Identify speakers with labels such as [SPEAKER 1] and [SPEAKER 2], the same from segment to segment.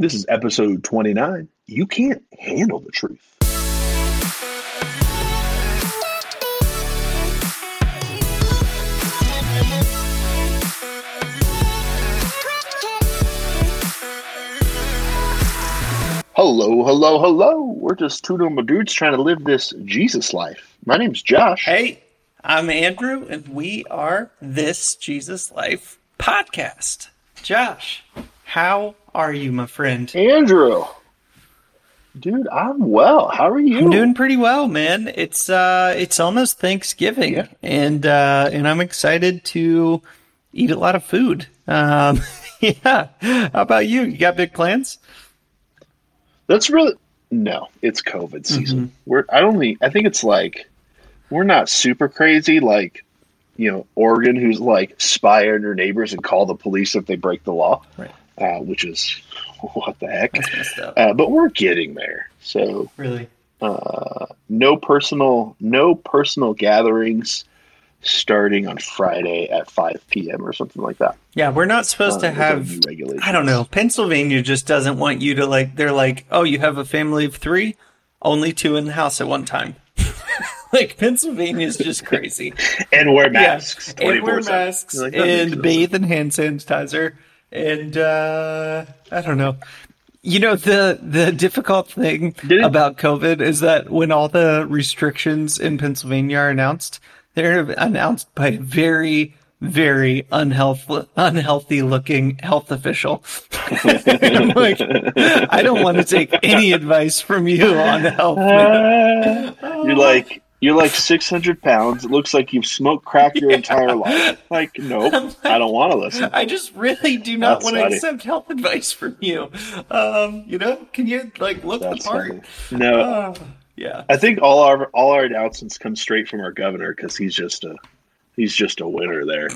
[SPEAKER 1] This is episode 29. You can't handle the truth. Hello, hello, hello. We're just two normal dudes trying to live this Jesus life. My name's Josh.
[SPEAKER 2] Hey, I'm Andrew, and we are This Jesus Life podcast. Josh, how are you, my friend?
[SPEAKER 1] Andrew. Dude, I'm well. How are you?
[SPEAKER 2] I'm doing pretty well, man. It's uh it's almost Thanksgiving
[SPEAKER 1] Yeah.
[SPEAKER 2] and uh and I'm excited to eat a lot of food. Um yeah. How about you? You got big plans?
[SPEAKER 1] That's really no. It's COVID season.
[SPEAKER 2] Mm-hmm.
[SPEAKER 1] We're I don't think I think it's like we're not super crazy like you know Oregon, who's like spy on your neighbors and call the police if they break the law,
[SPEAKER 2] Right.
[SPEAKER 1] Uh, which is what the heck.
[SPEAKER 2] That's messed up.
[SPEAKER 1] Uh, but we're getting there. So
[SPEAKER 2] Really?
[SPEAKER 1] uh, no personal no personal gatherings starting on Friday at 5 p.m. or something like that.
[SPEAKER 2] Yeah, we're not supposed
[SPEAKER 1] Uh,
[SPEAKER 2] to have
[SPEAKER 1] new.
[SPEAKER 2] I don't know. Pennsylvania just doesn't want you to like. They're like, oh, you have a family of three, only two in the house at one time. like Pennsylvania's just crazy.
[SPEAKER 1] And wear
[SPEAKER 2] yeah,
[SPEAKER 1] masks.
[SPEAKER 2] and wear masks
[SPEAKER 1] like,
[SPEAKER 2] and bathe in hand sanitizer and uh, I don't know. You know the the difficult thing about COVID is that when all the restrictions in Pennsylvania are announced, they're announced by a very very unhealthy unhealthy looking health official. I'm like, I don't want to take any advice from you on health. man.
[SPEAKER 1] You're like you're like 600 pounds. It looks like you've smoked crack your entire life. Like, nope, I don't want to listen.
[SPEAKER 2] I just really do not want to accept health advice from you. Um, you know, can you like look
[SPEAKER 1] That's
[SPEAKER 2] the part?
[SPEAKER 1] funny. No,
[SPEAKER 2] Uh, yeah.
[SPEAKER 1] I think all our all our announcements come straight from our governor because he's just a he's just a winner there,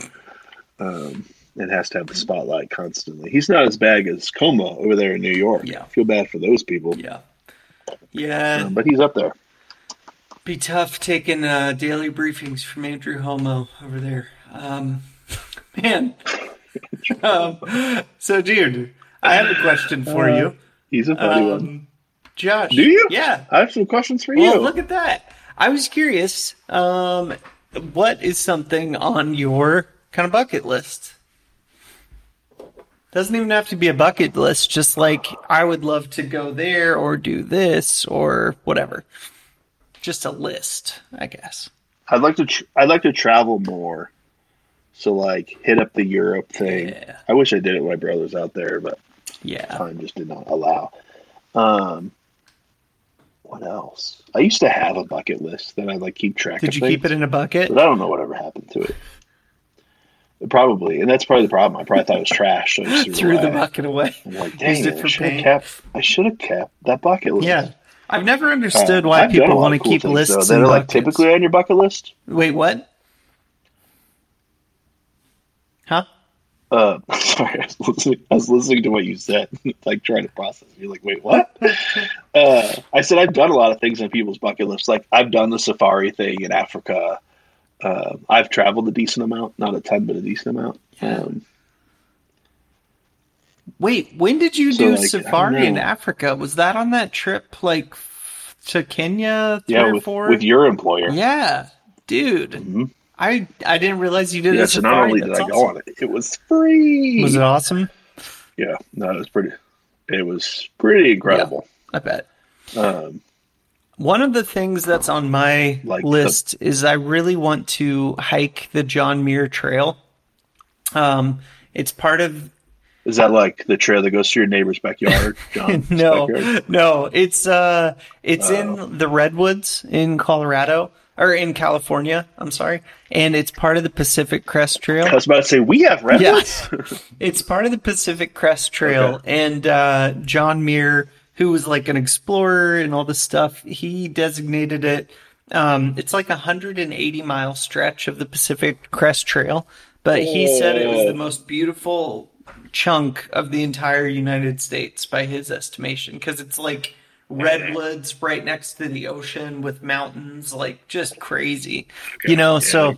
[SPEAKER 1] um, and has to have the spotlight constantly. He's not as bad as Cuomo over there in New York.
[SPEAKER 2] Yeah.
[SPEAKER 1] feel bad for those people,
[SPEAKER 2] Yeah. Yeah.
[SPEAKER 1] um, but he's up there.
[SPEAKER 2] Be tough taking uh, daily briefings from Andrew Homo over there. Um, man. um, so, dude, I have a question for
[SPEAKER 1] Uh,
[SPEAKER 2] you.
[SPEAKER 1] He's a funny one.
[SPEAKER 2] Um, Josh.
[SPEAKER 1] Do you?
[SPEAKER 2] Yeah.
[SPEAKER 1] I have some questions for
[SPEAKER 2] Well,
[SPEAKER 1] you.
[SPEAKER 2] look at that. I was curious. Um, what is something on your kind of bucket list? Doesn't even have to be a bucket list. Just like I would love to go there or do this or whatever. Just a list, I guess.
[SPEAKER 1] I'd like to tr- I'd like to travel more. So like hit up the Europe thing.
[SPEAKER 2] Yeah.
[SPEAKER 1] I wish I did it with my brothers out there, but
[SPEAKER 2] Yeah.
[SPEAKER 1] time just did not allow. Um, what else? I used to have a bucket list that I like keep track
[SPEAKER 2] Did
[SPEAKER 1] of.
[SPEAKER 2] you
[SPEAKER 1] things,
[SPEAKER 2] keep it in a bucket?
[SPEAKER 1] But I don't know whatever happened to it. Probably, and that's probably the problem. I probably thought it was trash. So I
[SPEAKER 2] Threw the bucket away.
[SPEAKER 1] I'm like, dang
[SPEAKER 2] Used
[SPEAKER 1] it, I should have kept. I should have kept that bucket list.
[SPEAKER 2] Yeah. I've never understood why
[SPEAKER 1] I've
[SPEAKER 2] people want to
[SPEAKER 1] cool
[SPEAKER 2] keep
[SPEAKER 1] things,
[SPEAKER 2] lists
[SPEAKER 1] that are like typically on your bucket list.
[SPEAKER 2] Wait, what? Huh?
[SPEAKER 1] Uh, sorry, I was, listening, I was listening to what you said, like trying to process. You're like, wait, what? uh, I said I've done a lot of things on people's bucket lists. Like I've done the safari thing in Africa. Uh, I've traveled a decent amount, not a ton, but a decent amount.
[SPEAKER 2] Yeah.
[SPEAKER 1] Um,
[SPEAKER 2] Wait, when did you
[SPEAKER 1] So,
[SPEAKER 2] do
[SPEAKER 1] like,
[SPEAKER 2] safari in. Africa? Was that on that trip like to Kenya three
[SPEAKER 1] yeah,
[SPEAKER 2] or
[SPEAKER 1] with,
[SPEAKER 2] four?
[SPEAKER 1] with your employer.
[SPEAKER 2] yeah, dude.
[SPEAKER 1] Mhm.
[SPEAKER 2] I I didn't realize you did
[SPEAKER 1] Yeah,
[SPEAKER 2] a
[SPEAKER 1] so not only did
[SPEAKER 2] That's
[SPEAKER 1] I go
[SPEAKER 2] awesome.
[SPEAKER 1] on it, it was free.
[SPEAKER 2] Was it awesome?
[SPEAKER 1] Yeah, no, it was pretty. It was pretty incredible.
[SPEAKER 2] I bet.
[SPEAKER 1] Um,
[SPEAKER 2] One of the things that's on my
[SPEAKER 1] Like the-
[SPEAKER 2] list is I really want to hike the John Muir Trail. Um, it's part of
[SPEAKER 1] is that like the trail that goes through your neighbor's backyard? John's
[SPEAKER 2] no,
[SPEAKER 1] backyard?
[SPEAKER 2] no. It's uh, it's
[SPEAKER 1] Oh.
[SPEAKER 2] in the redwoods in Colorado or in California. I'm sorry, and it's part of the Pacific Crest Trail.
[SPEAKER 1] I was about to say we have redwoods.
[SPEAKER 2] It's part of the Pacific Crest Trail, and uh, John Muir, who was like an explorer and all this stuff, he designated it. Um, it's like a 180 mile stretch of the Pacific Crest Trail, but he said it was the most beautiful chunk of the entire United States by his estimation because it's like redwoods right next to the ocean with mountains, like just crazy. You know,
[SPEAKER 1] Yeah,
[SPEAKER 2] so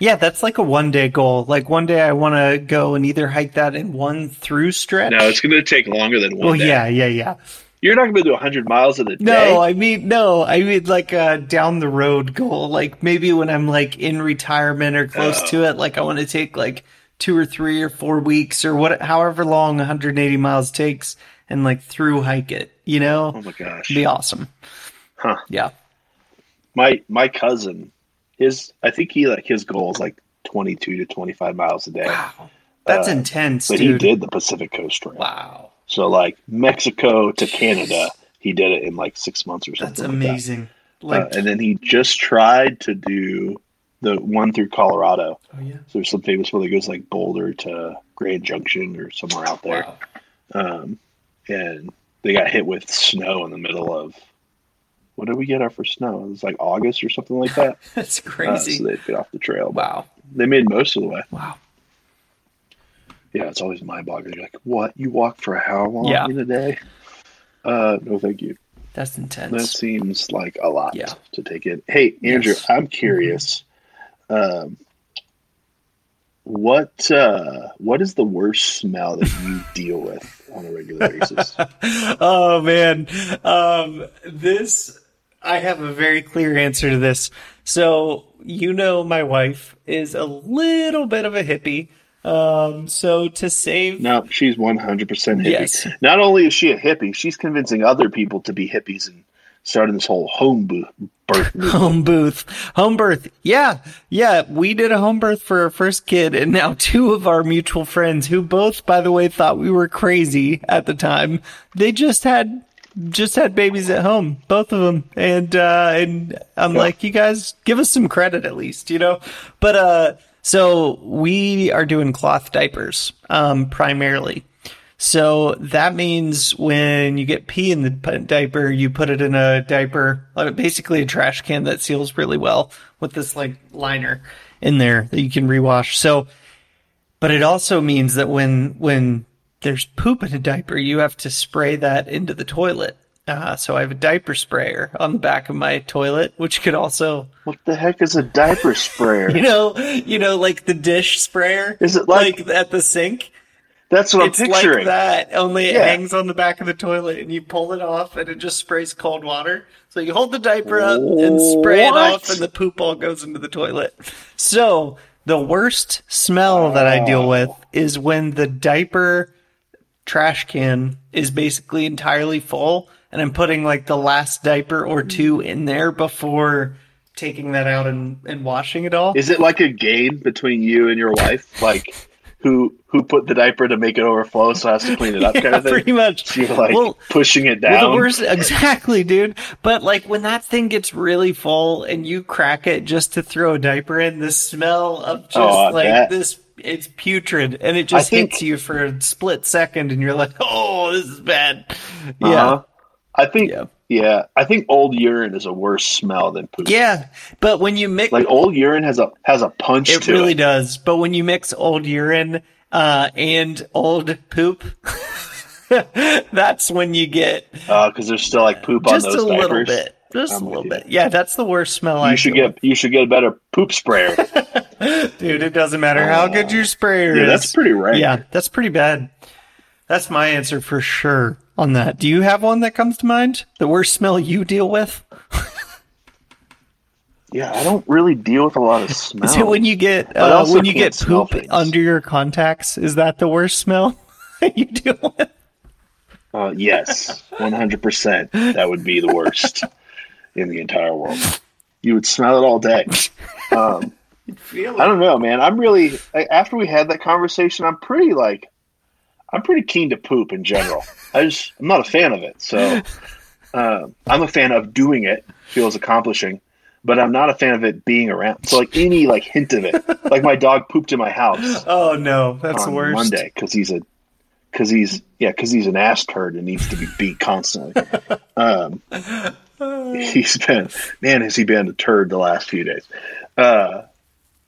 [SPEAKER 2] yeah, that's like a one day goal. Like one day I want to go and either hike that in one through stretch.
[SPEAKER 1] No, it's going to take longer than one
[SPEAKER 2] well,
[SPEAKER 1] day.
[SPEAKER 2] yeah, yeah, yeah.
[SPEAKER 1] You're not going to do 100 miles in a day.
[SPEAKER 2] No, I mean no, I mean like a down the road goal. Like maybe when I'm like in retirement or close
[SPEAKER 1] Oh.
[SPEAKER 2] to it, like I want to take like two or three or four weeks or what, however long 180 miles takes, and like through hike it. You know,
[SPEAKER 1] Oh my gosh.
[SPEAKER 2] be awesome.
[SPEAKER 1] Huh.
[SPEAKER 2] Yeah.
[SPEAKER 1] My my cousin, his I think he like his goal is like 22 to 25 miles a day.
[SPEAKER 2] Wow, that's
[SPEAKER 1] Uh,
[SPEAKER 2] intense,
[SPEAKER 1] But
[SPEAKER 2] dude.
[SPEAKER 1] he did the Pacific Coast Trail.
[SPEAKER 2] Wow,
[SPEAKER 1] So like Mexico to Canada, he did it in like six months or something.
[SPEAKER 2] that's
[SPEAKER 1] like that.
[SPEAKER 2] amazing.
[SPEAKER 1] Uh,
[SPEAKER 2] Like,
[SPEAKER 1] and then he just tried to do the one through Colorado.
[SPEAKER 2] oh yeah,
[SPEAKER 1] So there's some famous one that goes like Boulder to Grand Junction or somewhere out there.
[SPEAKER 2] wow.
[SPEAKER 1] Um, and they got hit with snow in the middle of what did we get our first snow? It was like August or something like that.
[SPEAKER 2] That's
[SPEAKER 1] Uh,
[SPEAKER 2] crazy.
[SPEAKER 1] so they'd get off the trail.
[SPEAKER 2] Wow,
[SPEAKER 1] they made most of the way.
[SPEAKER 2] wow.
[SPEAKER 1] Yeah, it's always mind boggling. You're like, what? You walk for how long
[SPEAKER 2] Yeah.
[SPEAKER 1] in a day? Uh, no, thank you.
[SPEAKER 2] That's intense.
[SPEAKER 1] That seems like a lot
[SPEAKER 2] Yeah.
[SPEAKER 1] to take in. Hey, Andrew,
[SPEAKER 2] Yes.
[SPEAKER 1] I'm curious. Um, what uh, what is the worst smell that you deal with on a regular basis?
[SPEAKER 2] oh man um this i have a very clear answer to this so you know my wife is a little bit of a hippie um so to save
[SPEAKER 1] No, she's 100% hippie.
[SPEAKER 2] Yes.
[SPEAKER 1] Not only is she a hippie, she's convincing other people to be hippies and starting this whole home birth movement.
[SPEAKER 2] home booth. Home birth. Yeah. Yeah. We did a home birth for our first kid and now two of our mutual friends who both by the way thought we were crazy at the time they just had just had babies at home both of them and uh and i'm
[SPEAKER 1] Yeah.
[SPEAKER 2] like you guys give us some credit at least you know? But uh so we are doing cloth diapers um primarily so that means when you get pee in the diaper, you put it in a diaper, uh, basically a trash can that seals really well with this like liner in there that you can rewash. So, but it also means that when when there's poop in a diaper, you have to spray that into the toilet. Uh, so I have a diaper sprayer on the back of my toilet, which could also,
[SPEAKER 1] What the heck is a diaper sprayer?
[SPEAKER 2] you know, you know, like the dish sprayer,
[SPEAKER 1] Is it like-
[SPEAKER 2] at the sink?
[SPEAKER 1] That's what
[SPEAKER 2] it's
[SPEAKER 1] I'm picturing.
[SPEAKER 2] like that, only it
[SPEAKER 1] Yeah.
[SPEAKER 2] hangs on the back of the toilet and you pull it off and it just sprays cold water. So you hold the diaper up and spray it off and the poop all goes into the toilet. So the worst smell that I deal oh. with is when the diaper trash can is basically entirely full and I'm putting like the last diaper or two in there before taking that out and, and washing it all.
[SPEAKER 1] Is it like a game between you and your wife? Like who who put the diaper to make it overflow so has to clean it up kind of thing?
[SPEAKER 2] pretty much.
[SPEAKER 1] So you're like
[SPEAKER 2] Well,
[SPEAKER 1] pushing it
[SPEAKER 2] Well,
[SPEAKER 1] down.
[SPEAKER 2] the worst, exactly, dude. But like when that thing gets really full and you crack it just to throw a diaper in, the smell of just
[SPEAKER 1] Oh,
[SPEAKER 2] like
[SPEAKER 1] bet.
[SPEAKER 2] this, it's putrid, and it just
[SPEAKER 1] think-
[SPEAKER 2] hits you for a split second, and you're like, "Oh, this is bad." Yeah,
[SPEAKER 1] Uh-huh. I think
[SPEAKER 2] Yeah.
[SPEAKER 1] Yeah. I think old urine is a worse smell than poop.
[SPEAKER 2] yeah. But when you mix,
[SPEAKER 1] Like old urine has a has a punch
[SPEAKER 2] it really
[SPEAKER 1] it.
[SPEAKER 2] does. But when you mix old urine uh, and old poop, that's when you get
[SPEAKER 1] because there's still like poop on those
[SPEAKER 2] a
[SPEAKER 1] diapers.
[SPEAKER 2] little bit. Just
[SPEAKER 1] I'm
[SPEAKER 2] a little bit. Yeah, that's the worst smell I
[SPEAKER 1] should get you should get a better poop sprayer.
[SPEAKER 2] Dude, it doesn't matter how good your sprayer
[SPEAKER 1] yeah,
[SPEAKER 2] is.
[SPEAKER 1] that's pretty rare.
[SPEAKER 2] Yeah, that's pretty bad. That's my answer for sure on that. Do you have one that comes to mind? The worst smell you deal with?
[SPEAKER 1] Yeah, I don't really deal with a lot of smell.
[SPEAKER 2] Is it when you get uh, when you get poop
[SPEAKER 1] things.
[SPEAKER 2] under your contacts? Is that the worst smell you deal with?
[SPEAKER 1] Uh, yes, one hundred percent. That would be the worst in the entire world. You would smell it all day. Um,
[SPEAKER 2] Feel
[SPEAKER 1] I don't know, man. I'm really after we had that conversation. I'm pretty like, I'm pretty keen to poop in general. I just I'm not a fan of it. So um, I'm a fan of doing it. Feels accomplishing, but I'm not a fan of it being around. So like any like hint of it, like my dog pooped in my house
[SPEAKER 2] Oh no, that's the
[SPEAKER 1] on
[SPEAKER 2] worst.
[SPEAKER 1] Monday because he's a because he's yeah because he's an ass turd and needs to be beat constantly. Um, he's been man has he been a turd the last few days. Uh,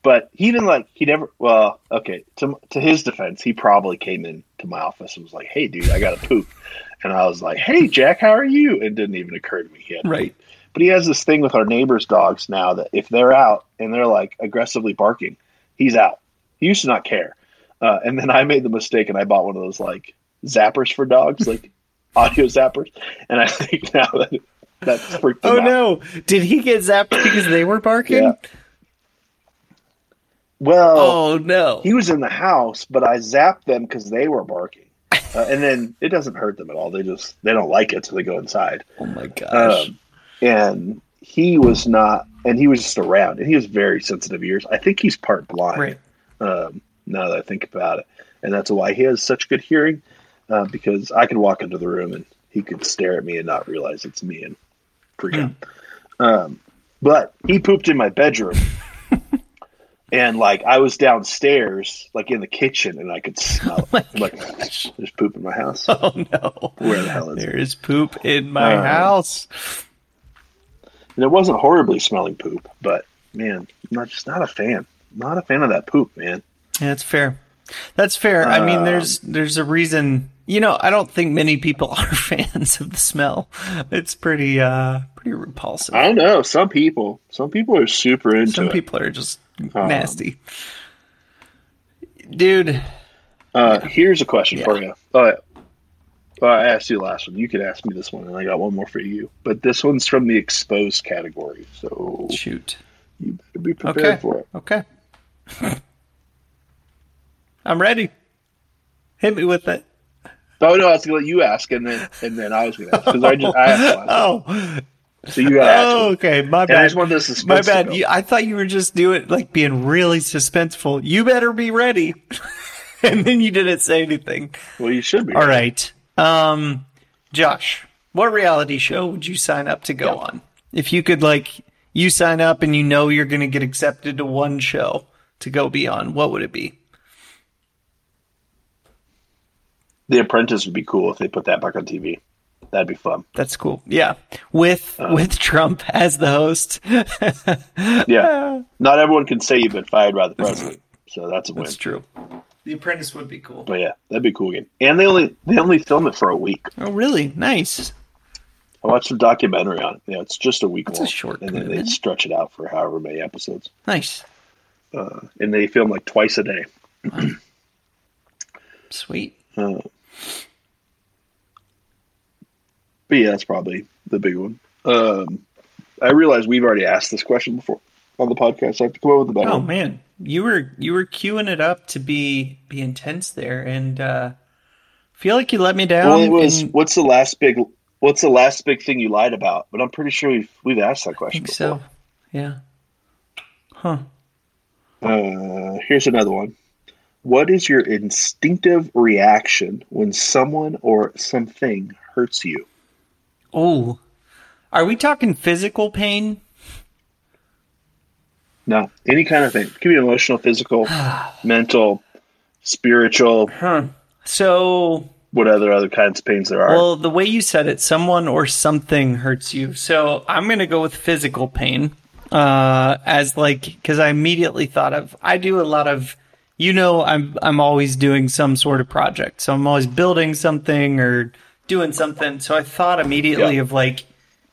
[SPEAKER 1] But he didn't like he never. Well, okay. To to his defense, he probably came in to my office and was like, "Hey, dude, I got to poop," and I was like, "Hey, Jack, how are you?" It didn't even occur to me he had
[SPEAKER 2] Right.
[SPEAKER 1] But he has this thing with our neighbors' dogs now that if they're out and they're like aggressively barking, he's out. He used to not care, uh, and then I made the mistake and I bought one of those like zappers for dogs, like audio zappers, and I think now that that's freaked
[SPEAKER 2] Oh
[SPEAKER 1] out.
[SPEAKER 2] no! Did he get zapped because they were barking?
[SPEAKER 1] Yeah. Well,
[SPEAKER 2] Oh no!
[SPEAKER 1] he was in the house, but I zapped them because they were barking, uh, and then it doesn't hurt them at all. They just they don't like it, so they go inside.
[SPEAKER 2] oh my gosh!
[SPEAKER 1] Um, and he was not, and he was just around, and he has very sensitive ears. I think he's part blind.
[SPEAKER 2] right.
[SPEAKER 1] Um, now that I think about it, and that's why he has such good hearing, uh, because I could walk into the room and he could stare at me and not realize it's me and freak out. Um, but he pooped in my bedroom. And like I was downstairs, like in the kitchen, and I could smell
[SPEAKER 2] Oh
[SPEAKER 1] it. Like, there's poop in my house.
[SPEAKER 2] Oh no!
[SPEAKER 1] Where the hell is it?
[SPEAKER 2] There is poop in my
[SPEAKER 1] Um,
[SPEAKER 2] house.
[SPEAKER 1] And it wasn't horribly smelling poop, but man, I'm not just not a fan. Not a fan of that poop, man.
[SPEAKER 2] Yeah, that's fair. That's fair. I mean,
[SPEAKER 1] Um,
[SPEAKER 2] there's there's a reason. You know, I don't think many people are fans of the smell. It's pretty uh pretty repulsive.
[SPEAKER 1] I don't know. Some people, some people are super into
[SPEAKER 2] Some
[SPEAKER 1] it.
[SPEAKER 2] people are just
[SPEAKER 1] Um,
[SPEAKER 2] nasty. Dude,
[SPEAKER 1] Uh, here's a question
[SPEAKER 2] Yeah.
[SPEAKER 1] for you. Uh, I asked you the last one. You could ask me this one, and I got one more for you. But this one's from the exposed category, so
[SPEAKER 2] shoot.
[SPEAKER 1] you better be prepared
[SPEAKER 2] Okay.
[SPEAKER 1] for it.
[SPEAKER 2] Okay. I'm ready. Hit me with it.
[SPEAKER 1] Oh no, I was gonna let you ask, and then and then I was gonna ask because I just I asked
[SPEAKER 2] Oh.
[SPEAKER 1] So you got to ask.
[SPEAKER 2] oh
[SPEAKER 1] one.
[SPEAKER 2] okay. My
[SPEAKER 1] And I
[SPEAKER 2] bad.
[SPEAKER 1] just want this suspense.
[SPEAKER 2] My bad.
[SPEAKER 1] go.
[SPEAKER 2] You, I thought you were just doing like being really suspenseful. You better be ready. and then you didn't say anything.
[SPEAKER 1] Well, you should be.
[SPEAKER 2] All right. Um, Josh, what reality show would you sign up to go
[SPEAKER 1] Yeah.
[SPEAKER 2] on? If you could, like, you sign up and you know you're going to get accepted to one show to go be on, what would it be?
[SPEAKER 1] The Apprentice would be cool if they put that back on TV. That'd be fun.
[SPEAKER 2] That's cool. Yeah, with
[SPEAKER 1] Uh.
[SPEAKER 2] with Trump as the host.
[SPEAKER 1] Yeah. Not everyone can say you've been fired by the president, so that's a win.
[SPEAKER 2] That's true. The Apprentice would be cool.
[SPEAKER 1] But yeah, that'd be a cool game. And they only they only film it for a week.
[SPEAKER 2] Oh, really? Nice.
[SPEAKER 1] I watched some documentary on it. Yeah, it's just a week
[SPEAKER 2] That's a
[SPEAKER 1] long,
[SPEAKER 2] short
[SPEAKER 1] and then they stretch it out for however many episodes.
[SPEAKER 2] Nice.
[SPEAKER 1] Uh, and they film like twice a day.
[SPEAKER 2] Sweet.
[SPEAKER 1] Uh, but yeah, that's probably the big one. Um, I realize we've already asked this question before on the podcast. So I have to come up with a better
[SPEAKER 2] Oh
[SPEAKER 1] one.
[SPEAKER 2] man, you were you were queuing it up to be be intense there, and uh feel like you let me down.
[SPEAKER 1] Well, it was
[SPEAKER 2] and-
[SPEAKER 1] what's the last big what's the last big thing you lied about? But I'm pretty sure we've we've asked that
[SPEAKER 2] I
[SPEAKER 1] question
[SPEAKER 2] so. Yeah. Huh.
[SPEAKER 1] Uh, here's another one. What is your instinctive reaction when someone or something hurts you?
[SPEAKER 2] Oh, are we talking physical pain?
[SPEAKER 1] No, any kind of thing. It can be emotional, physical, mental, spiritual,
[SPEAKER 2] Huh. So,
[SPEAKER 1] what other other kinds of pains there are.
[SPEAKER 2] well, the way you said it, someone or something hurts you. So I'm gonna go with physical pain, uh, as like because I immediately thought of. I do a lot of, you know, I'm I'm always doing some sort of project, so I'm always building something or doing something. So I thought immediately
[SPEAKER 1] Yeah.
[SPEAKER 2] of like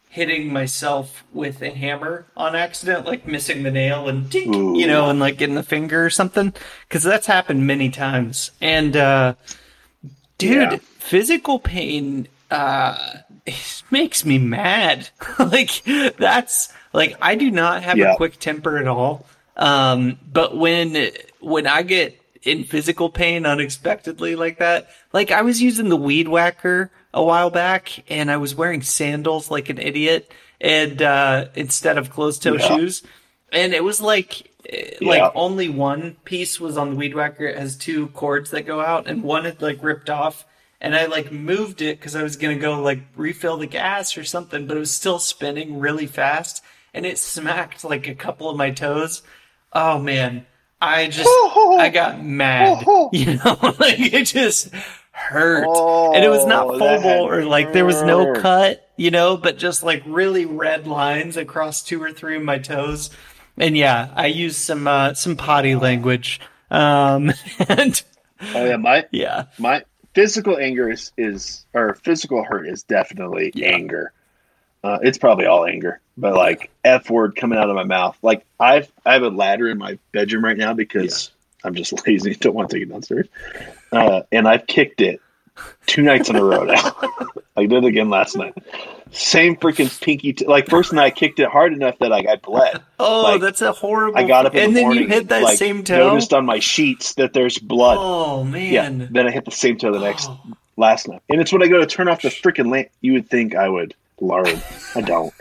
[SPEAKER 2] hitting myself with a hammer on accident, like missing the nail and
[SPEAKER 1] Ooh.
[SPEAKER 2] you know, and like getting the finger or something. Because that's happened many times. And uh, dude,
[SPEAKER 1] Yeah.
[SPEAKER 2] physical pain uh, it makes me mad. like that's like I do not have
[SPEAKER 1] Yeah.
[SPEAKER 2] a quick temper at all. Um, but when when I get in physical pain unexpectedly like that, like I was using the weed whacker a while back and I was wearing sandals like an idiot and uh instead of closed toe
[SPEAKER 1] Yeah.
[SPEAKER 2] shoes. And it was like eh,
[SPEAKER 1] Yeah.
[SPEAKER 2] like only one piece was on the weed whacker. It has two cords that go out and one had like ripped off and I like moved it because I was gonna go like refill the gas or something, but it was still spinning really fast and it smacked like a couple of my toes. Oh man, I just I got mad, you know, like it just hurt, and it was not
[SPEAKER 1] Oh, had
[SPEAKER 2] or like there was no cut, you know, but just like really red lines across two or three of my toes. and yeah, I use some uh, some potty language. Um, and
[SPEAKER 1] Oh yeah, my
[SPEAKER 2] yeah,
[SPEAKER 1] my physical anger is is or physical hurt is definitely
[SPEAKER 2] Yeah.
[SPEAKER 1] anger. Uh, it's probably all anger, but like f word coming out of my mouth. Like I've I have a ladder in my bedroom right now because I'm just lazy, don't want to take it downstairs. Uh, and I've kicked it two nights in a row now. I did it again last night. Same freaking pinky. T- like first night, I kicked it hard enough that like I bled.
[SPEAKER 2] Oh,
[SPEAKER 1] Like,
[SPEAKER 2] that's a horrible.
[SPEAKER 1] I got up in
[SPEAKER 2] and
[SPEAKER 1] the
[SPEAKER 2] then
[SPEAKER 1] morning
[SPEAKER 2] you hit that
[SPEAKER 1] like,
[SPEAKER 2] same toe.
[SPEAKER 1] Noticed on my sheets that there's blood.
[SPEAKER 2] Oh man! Yeah.
[SPEAKER 1] Then I hit the same toe the next
[SPEAKER 2] Oh.
[SPEAKER 1] last night, and it's when I go to turn off the freaking lamp. You would think I would learn. I don't.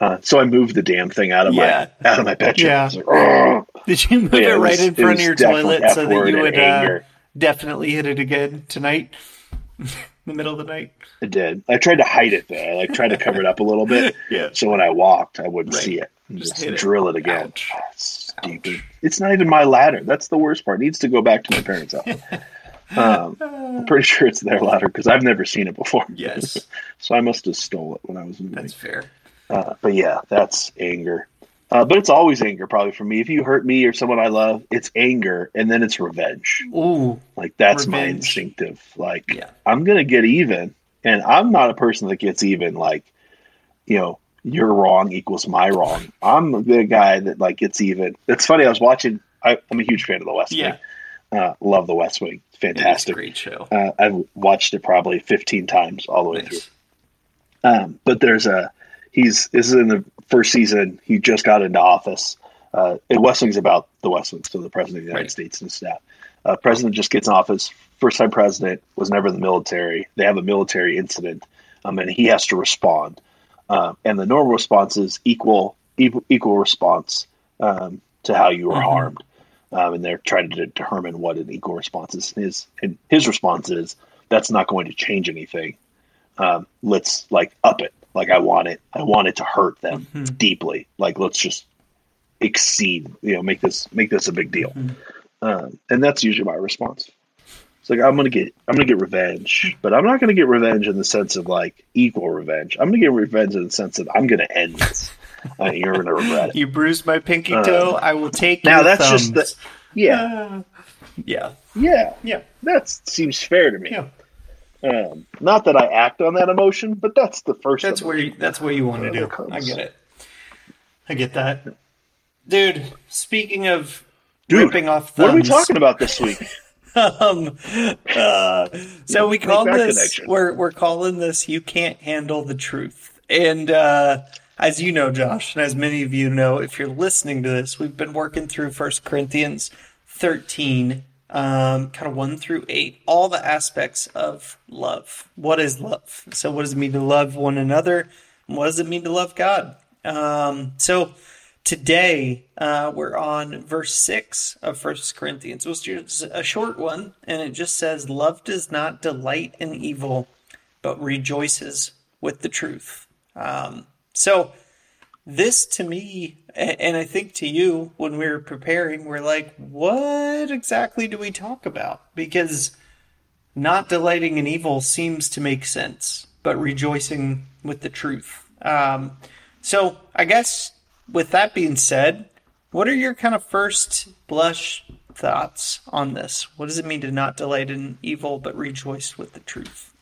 [SPEAKER 1] Uh, so I moved the damn thing out of
[SPEAKER 2] Yeah.
[SPEAKER 1] my out of my bedroom.
[SPEAKER 2] Yeah.
[SPEAKER 1] Like,
[SPEAKER 2] Did you move
[SPEAKER 1] Yeah,
[SPEAKER 2] it right
[SPEAKER 1] was-
[SPEAKER 2] in front of your toilet so that you would uh. Definitely hit it again tonight? in the middle of the night.
[SPEAKER 1] It did. I tried to hide it though. I like tried to cover it up a little bit,
[SPEAKER 2] Yeah.
[SPEAKER 1] so when I walked, I wouldn't
[SPEAKER 2] Right.
[SPEAKER 1] see it.
[SPEAKER 2] Just
[SPEAKER 1] Just,
[SPEAKER 2] hit it.
[SPEAKER 1] drill it again.
[SPEAKER 2] Ouch.
[SPEAKER 1] Ah, it's stupid. It's not even my ladder. That's the worst part. It needs to go back to my parents' house. um, I'm pretty sure it's their ladder because I've never seen it before.
[SPEAKER 2] Yes,
[SPEAKER 1] So I must have stole it when I was moving.
[SPEAKER 2] that's fair.
[SPEAKER 1] Uh, but yeah, that's anger. Uh, but it's always anger, probably for me. If you hurt me or someone I love, it's anger, and then it's revenge.
[SPEAKER 2] Ooh,
[SPEAKER 1] Like that's my instinctive. Like
[SPEAKER 2] yeah.
[SPEAKER 1] I'm gonna get even, and I'm not a person that gets even. Like, you know, your wrong equals my wrong. I'm the guy that like gets even. It's funny. I was watching. I, I'm a huge fan of the West
[SPEAKER 2] Yeah.
[SPEAKER 1] Wing. Uh, love the West Wing. It's
[SPEAKER 2] It is a
[SPEAKER 1] fantastic.
[SPEAKER 2] great show.
[SPEAKER 1] Uh, I've watched it probably 15 times all the way through. Um, but there's a he's this is in the first season. He just got into office. Uh, and West Wing's about the West Wing, so the president of the United
[SPEAKER 2] Right.
[SPEAKER 1] States and staff. Uh, president just gets in office. First time president was never in the military. They have a military incident, um, and he has to respond. Um, and the normal response is equal equal, equal response um, to how you were
[SPEAKER 2] Mhm.
[SPEAKER 1] harmed. Um, and they're trying to determine what an equal response is. His and his response is that's not going to change anything um, let's like up it. Like I want it. I want it to hurt them
[SPEAKER 2] Mhm.
[SPEAKER 1] deeply. Like let's just exceed. You know, make this make this a big deal.
[SPEAKER 2] Mhm.
[SPEAKER 1] Um, and that's usually my response. It's like I'm gonna get I'm gonna get revenge, but I'm not gonna get revenge in the sense of like equal revenge. I'm gonna get revenge in the sense of I'm gonna end this. Uh, you're gonna regret it.
[SPEAKER 2] You bruised my pinky
[SPEAKER 1] Uh,
[SPEAKER 2] toe. I will take
[SPEAKER 1] now that's just
[SPEAKER 2] thumbs.
[SPEAKER 1] Yeah,
[SPEAKER 2] Uh, yeah,
[SPEAKER 1] yeah,
[SPEAKER 2] yeah,
[SPEAKER 1] that seems fair to me.
[SPEAKER 2] yeah.
[SPEAKER 1] Um, not that I act on that emotion, but that's the first.
[SPEAKER 2] That's where you, that's what you want to do. I get it. I get that, dude. Speaking of
[SPEAKER 1] Dude,
[SPEAKER 2] ripping off thumbs,
[SPEAKER 1] What are we talking about this week?
[SPEAKER 2] um, uh, so we call this
[SPEAKER 1] connection.
[SPEAKER 2] we're we're calling this you can't handle the truth and uh as you know josh and as many of you know if you're listening to this we've been working through first corinthians 13 um kind of 1 through 8 all the aspects of love what is love so what does it mean to love one another what does it mean to love god um so Today, uh, we're on verse 6 of First Corinthians. It was just a short one, and it just says, Love does not delight in evil, but rejoices with the truth. Um, so, this to me, and I think to you, when we were preparing, we're like, what exactly do we talk about? Because not delighting in evil seems to make sense, but rejoicing with the truth. Um, so, I guess with that being said, what are your kind of first blush thoughts on this? What does it mean to not delight in evil but rejoice with the truth?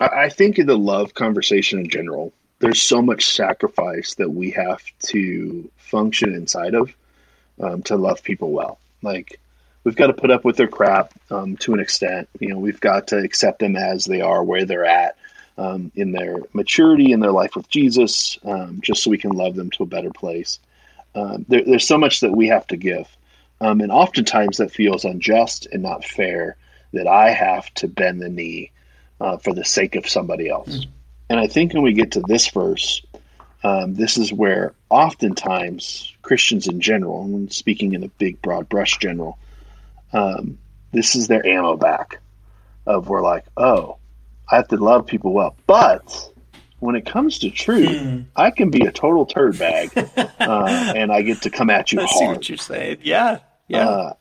[SPEAKER 1] I I think in the love conversation in general, there's so much sacrifice that we have to function inside of um, to love people well. Like we've got to put up with their crap um, to an extent. You know, we've got to accept them as they are, where they're at um, in their maturity in their life with Jesus, um, just so we can love them to a better place. Um, there, there's so much that we have to give, um, and oftentimes that feels unjust and not fair. That I have to bend the knee uh, for the sake of somebody else. And I think when we get to this verse, um, this is where oftentimes Christians in general, and speaking in a big, broad brush general, um, this is their ammo back of we're like, oh, I have to love people well. But when it comes to truth,
[SPEAKER 2] Hmm.
[SPEAKER 1] I can be a total turd bag uh, and I get to come at you
[SPEAKER 2] I see
[SPEAKER 1] hard.
[SPEAKER 2] what you're saying. Yeah. Yeah.
[SPEAKER 1] Uh,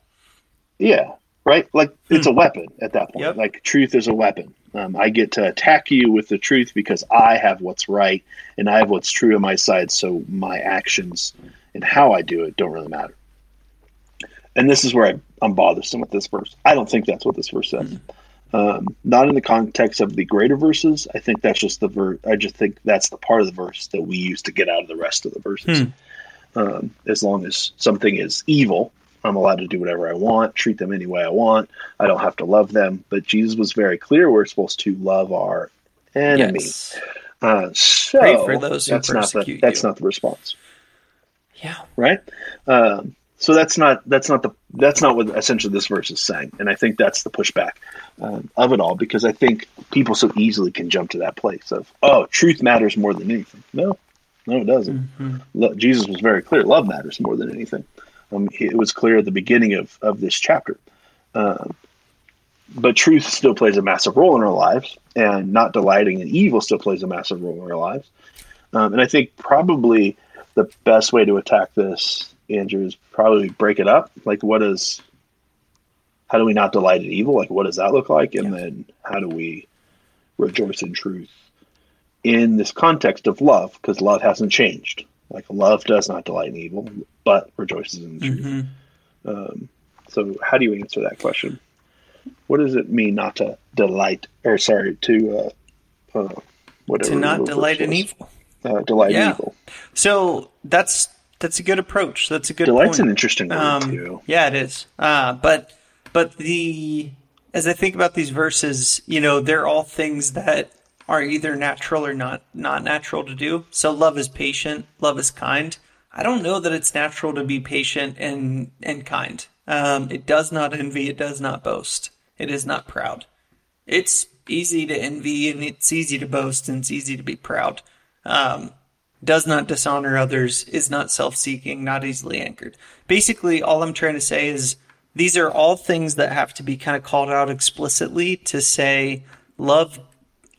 [SPEAKER 1] yeah, right. Like it's a weapon at that point.
[SPEAKER 2] Yep.
[SPEAKER 1] Like truth is a weapon. Um, I get to attack you with the truth because I have what's right and I have what's true on my side. So my actions and how I do it don't really matter. And this is where I, I'm bothersome with this verse. I don't think that's what this verse says. Um, not in the context of the greater verses. I think that's just the verse. I just think that's the part of the verse that we use to get out of the rest of the verses. Um, as long as something is evil, I'm allowed to do whatever I want, treat them any way I want. I don't have to love them. But Jesus was very clear we're supposed to love our enemies.
[SPEAKER 2] Yes.
[SPEAKER 1] Uh, so
[SPEAKER 2] Pray for those who
[SPEAKER 1] that's not the that's
[SPEAKER 2] you.
[SPEAKER 1] not the response,
[SPEAKER 2] Yeah.
[SPEAKER 1] right? Um, so that's not that's not the that's not what essentially this verse is saying, and I think that's the pushback um, of it all because I think people so easily can jump to that place of oh, truth matters more than anything. No, no, it doesn't.
[SPEAKER 2] Mhm.
[SPEAKER 1] Lo- Jesus was very clear. Love matters more than anything. Um, it was clear at the beginning of, of this chapter. Um, but truth still plays a massive role in our lives, and not delighting in evil still plays a massive role in our lives. Um, and I think probably the best way to attack this, Andrew, is probably break it up. Like, what is, how do we not delight in evil? Like, what does that look like? And
[SPEAKER 2] Yeah.
[SPEAKER 1] then how do we rejoice in truth in this context of love? Because love hasn't changed. Like, love does not delight in evil, but rejoices in the truth.
[SPEAKER 2] Mhm.
[SPEAKER 1] Um, so, how do you answer that question? What does it mean not to delight, or sorry, to uh, uh, whatever
[SPEAKER 2] To not delight in evil.
[SPEAKER 1] Uh, delight in evil.
[SPEAKER 2] So that's that's a good approach. That's a good
[SPEAKER 1] Delight's
[SPEAKER 2] point.
[SPEAKER 1] an interesting word
[SPEAKER 2] Um,
[SPEAKER 1] too.
[SPEAKER 2] Yeah, it is. Uh, but but the as I think about these verses, you know, they're all things that are either natural or not not natural to do. So love is patient, love is kind. I don't know that it's natural to be patient and and kind. Um, it does not envy. It does not boast. It is not proud. It's easy to envy and it's easy to boast and it's easy to be proud. Um, does not dishonor others, is not self seeking, not easily anchored. Basically, all I'm trying to say is these are all things that have to be kind of called out explicitly to say love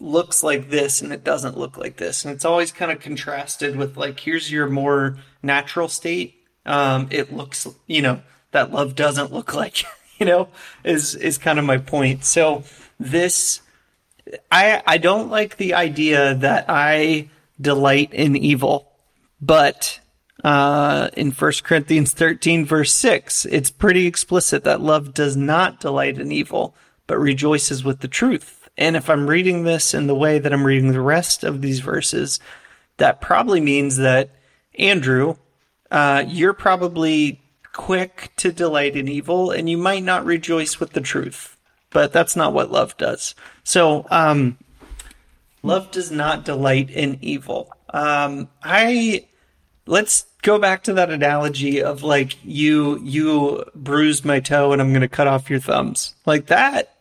[SPEAKER 2] looks like this and it doesn't look like this. And it's always kind of contrasted with like, here's your more natural state. Um, it looks, you know, that love doesn't look like, you know, is, is kind of my point. So this, I, I don't like the idea that I delight in evil, but uh, in First Corinthians 13, verse 6, it's pretty explicit that love does not delight in evil, but rejoices with the truth. And if I'm reading this in the way that I'm reading the rest of these verses, that probably means that, Andrew, uh, you're probably quick to delight in evil, and you might not rejoice with the truth. But that's not what love does. So, um, love does not delight in evil. Um, I let's go back to that analogy of like you you bruised my toe and I'm going to cut off your thumbs. Like that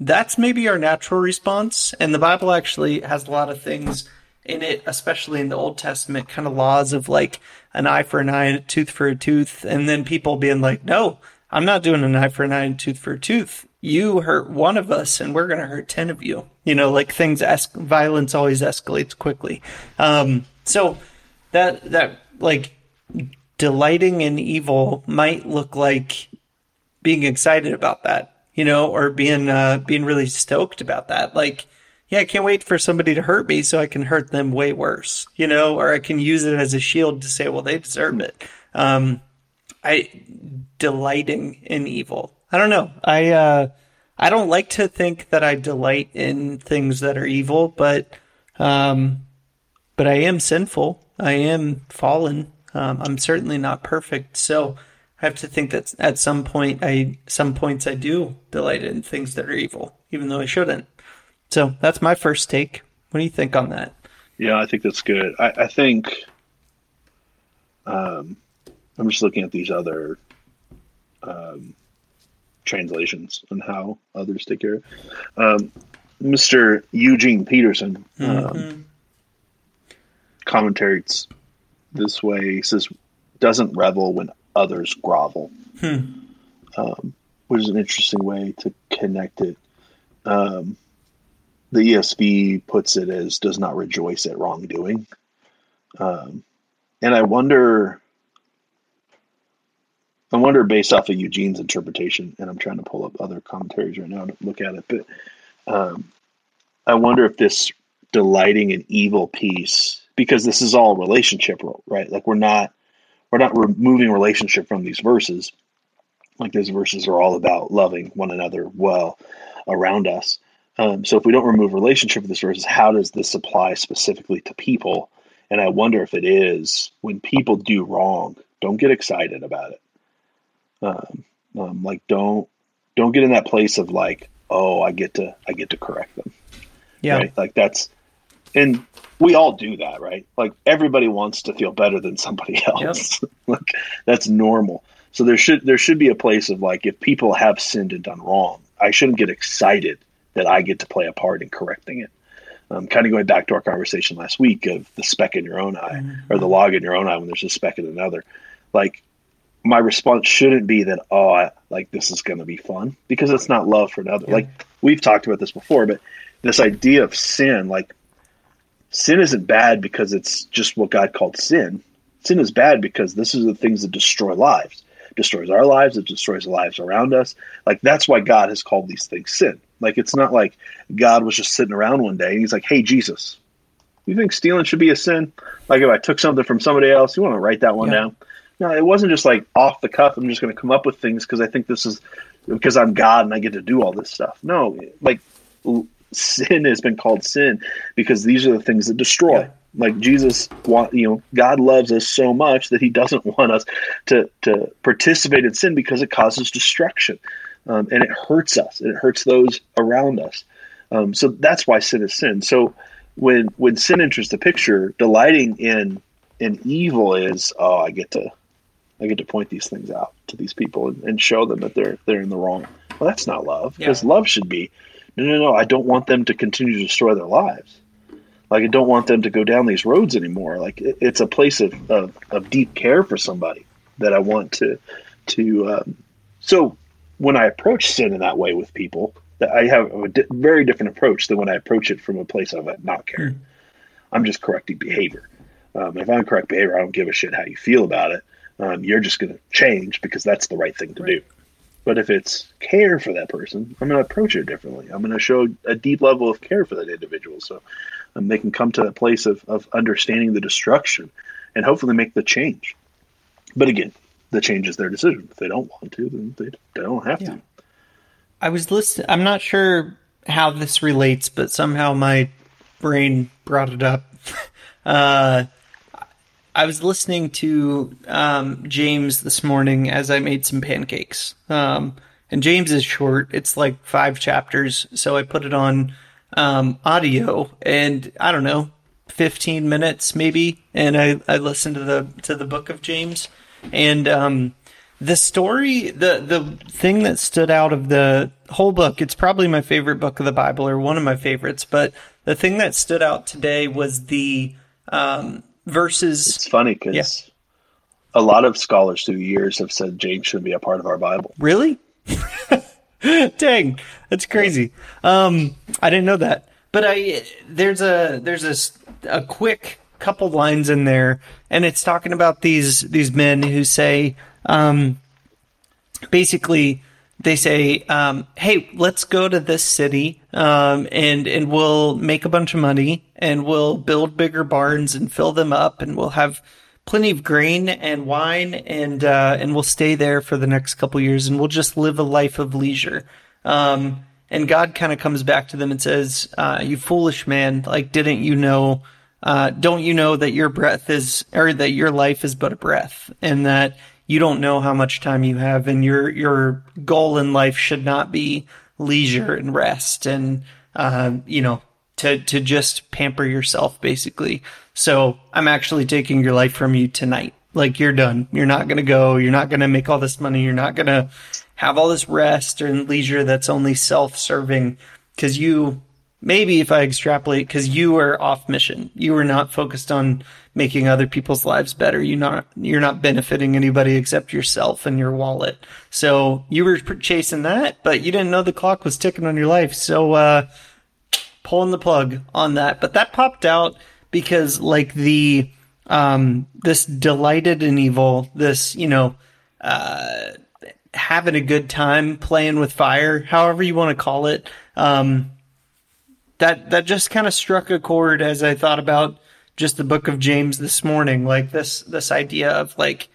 [SPEAKER 2] that's maybe our natural response and the Bible actually has a lot of things in it especially in the Old Testament kind of laws of like an eye for an eye a tooth for a tooth and then people being like no I'm not doing an eye for an eye a tooth for a tooth. You hurt one of us and we're going to hurt 10 of you. You know, like things, es- violence always escalates quickly. Um, so that, that, like, delighting in evil might look like being excited about that, you know, or being, uh, being really stoked about that. Like, yeah, I can't wait for somebody to hurt me so I can hurt them way worse, you know, or I can use it as a shield to say, well, they deserve it. Um, I delighting in evil. I don't know. I uh I don't like to think that I delight in things that are evil, but um but I am sinful. I am fallen. Um, I'm certainly not perfect. So I have to think that at some point I some points I do delight in things that are evil, even though I shouldn't. So that's my first take. What do you think on that?
[SPEAKER 1] Yeah, I think that's good. I, I think um, I'm just looking at these other um, translations and how others take care. Um, Mr. Eugene Peterson um,
[SPEAKER 2] Mhm.
[SPEAKER 1] commentates this way. He says, "Doesn't revel when others grovel,"
[SPEAKER 2] Hmm.
[SPEAKER 1] um, which is an interesting way to connect it. Um, the ESV puts it as "does not rejoice at wrongdoing," um, and I wonder. I wonder, based off of Eugene's interpretation, and I'm trying to pull up other commentaries right now to look at it, but um, I wonder if this delighting in evil piece, because this is all relationship, right? Like we're not we're not removing relationship from these verses. Like these verses are all about loving one another well around us. Um, so if we don't remove relationship with this verses, how does this apply specifically to people? And I wonder if it is when people do wrong, don't get excited about it. Um, um, like don't don't get in that place of like, oh, I get to I get to correct them.
[SPEAKER 2] Yeah,
[SPEAKER 1] right? like that's and we all do that, right? Like everybody wants to feel better than somebody else. Yep. like that's normal. So there should there should be a place of like if people have sinned and done wrong, I shouldn't get excited that I get to play a part in correcting it. Um, kind of going back to our conversation last week of the speck in your own eye mm-hmm. or the log in your own eye when there's a speck in another. Like my response shouldn't be that oh I, like this is going to be fun because it's not love for another. Yeah. Like we've talked about this before, but this idea of sin, like sin isn't bad because it's just what God called sin. Sin is bad because this is the things that destroy lives. It destroys our lives, it destroys the lives around us. Like that's why God has called these things sin. Like it's not like God was just sitting around one day and he's like, "Hey Jesus, you think stealing should be a sin? Like if I took something from somebody else, you want to write that one yeah. down?" No, it wasn't just like off the cuff. I'm just going to come up with things because I think this is because I'm God and I get to do all this stuff. No, like sin has been called sin because these are the things that destroy. Yeah. Like Jesus want you know, God loves us so much that he doesn't want us to to participate in sin because it causes destruction. Um, and it hurts us and it hurts those around us. Um, so that's why sin is sin. So when when sin enters the picture, delighting in in evil is oh I get to I get to point these things out to these people and, and show them that they're they're in the wrong. Well, that's not love because yeah. love should be no, no, no. I don't want them to continue to destroy their lives. Like I don't want them to go down these roads anymore. Like it, it's a place of, of, of deep care for somebody that I want to to. Um, so when I approach sin in that way with people, I have a di- very different approach than when I approach it from a place of not caring. Mm. I'm just correcting behavior. Um, if I'm correct behavior, I don't give a shit how you feel about it. Um, you're just going to change because that's the right thing to right. do. But if it's care for that person, I'm going to approach it differently. I'm going to show a deep level of care for that individual. So um, they can come to that place of, of understanding the destruction and hopefully make the change. But again, the change is their decision. If they don't want to, then they, they don't have yeah. to.
[SPEAKER 2] I was listening. I'm not sure how this relates, but somehow my brain brought it up. uh, I was listening to um, James this morning as I made some pancakes. Um, and James is short; it's like five chapters, so I put it on um, audio, and I don't know, fifteen minutes maybe, and I, I listened to the to the book of James, and um, the story, the the thing that stood out of the whole book, it's probably my favorite book of the Bible or one of my favorites, but the thing that stood out today was the um, versus.
[SPEAKER 1] It's funny because yeah. a lot of scholars through years have said James should be a part of our Bible.
[SPEAKER 2] Really? Dang, that's crazy. Um, I didn't know that. But I there's a there's a, a quick couple lines in there, and it's talking about these these men who say, um, basically, they say, um, "Hey, let's go to this city, um, and and we'll make a bunch of money, and we'll build bigger barns and fill them up, and we'll have plenty of grain and wine, and uh, and we'll stay there for the next couple years, and we'll just live a life of leisure." Um, and God kind of comes back to them and says, uh, "You foolish man! Like, didn't you know?" Uh, don't you know that your breath is, or that your life is but a breath, and that you don't know how much time you have and your your goal in life should not be leisure and rest and uh, you know to to just pamper yourself basically. So i'm actually taking your life from you tonight. Like you're done. You're not going to go. You're not going to make all this money. You're not going to have all this rest and leisure that's only self-serving. Because you maybe if I extrapolate, because you are off mission, you are not focused on making other people's lives better. You not you're not benefiting anybody except yourself and your wallet. So you were chasing that, but you didn't know the clock was ticking on your life. So uh, pulling the plug on that. But that popped out because like the um, this delighted in evil, this you know. Uh, having a good time playing with fire, however you want to call it. Um, that that just kind of struck a chord as I thought about just the book of James this morning, like this this idea of like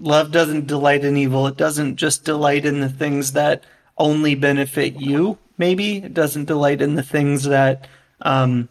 [SPEAKER 2] Love doesn't delight in evil. It doesn't just delight in the things that only benefit you. Maybe it doesn't delight in the things that um,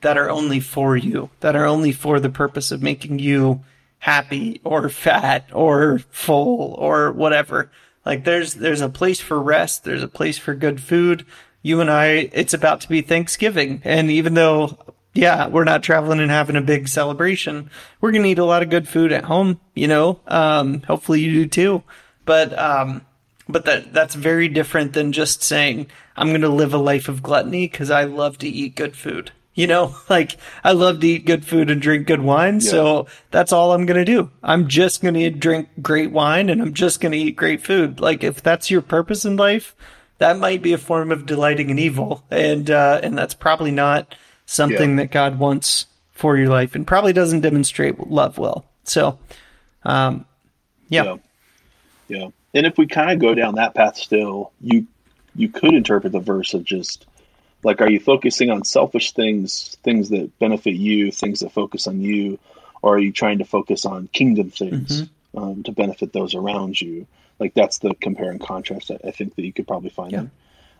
[SPEAKER 2] that are only for you, that are only for the purpose of making you happy or fat or full or whatever. Like there's there's a place for rest, there's a place for good food. You and I, it's about to be Thanksgiving, and even though yeah, we're not traveling and having a big celebration. We're gonna eat a lot of good food at home, you know. Um, hopefully you do too. But um, but that that's very different than just saying I'm gonna live a life of gluttony because I love to eat good food. You know, like I love to eat good food and drink good wine, yeah. so that's all I'm gonna do. I'm just gonna drink great wine and I'm just gonna eat great food. Like if that's your purpose in life, that might be a form of delighting in evil, and uh, and that's probably not something yeah. that God wants for your life and probably doesn't demonstrate love well. So, um, yeah.
[SPEAKER 1] yeah. Yeah. And if we kind of go down that path still, you you could interpret the verse of just like are you focusing on selfish things, things that benefit you, things that focus on you, or are you trying to focus on kingdom things mm-hmm. um, to benefit those around you? Like that's the compare and contrast I, I think that you could probably find yeah.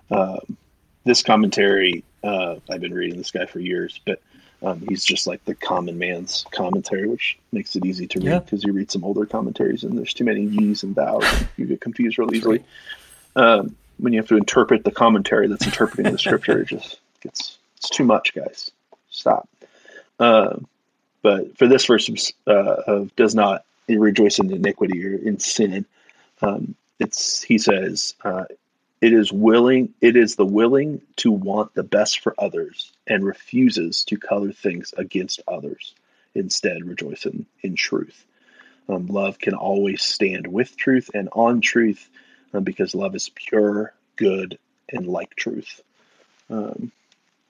[SPEAKER 1] Um, this commentary, uh, I've been reading this guy for years, but um, he's just like the common man's commentary, which makes it easy to read because yeah. you read some older commentaries and there's too many ye's and thous. And you get confused real easily. Um, when you have to interpret the commentary that's interpreting the scripture, it just gets it's too much, guys. Stop. Uh, but for this verse uh, of does not rejoice in iniquity or in sin, um, it's he says uh, it is willing it is the willing to want the best for others and refuses to color things against others. Instead, rejoice in, in truth. Um, love can always stand with truth and on truth because love is pure, good, and like truth. Um,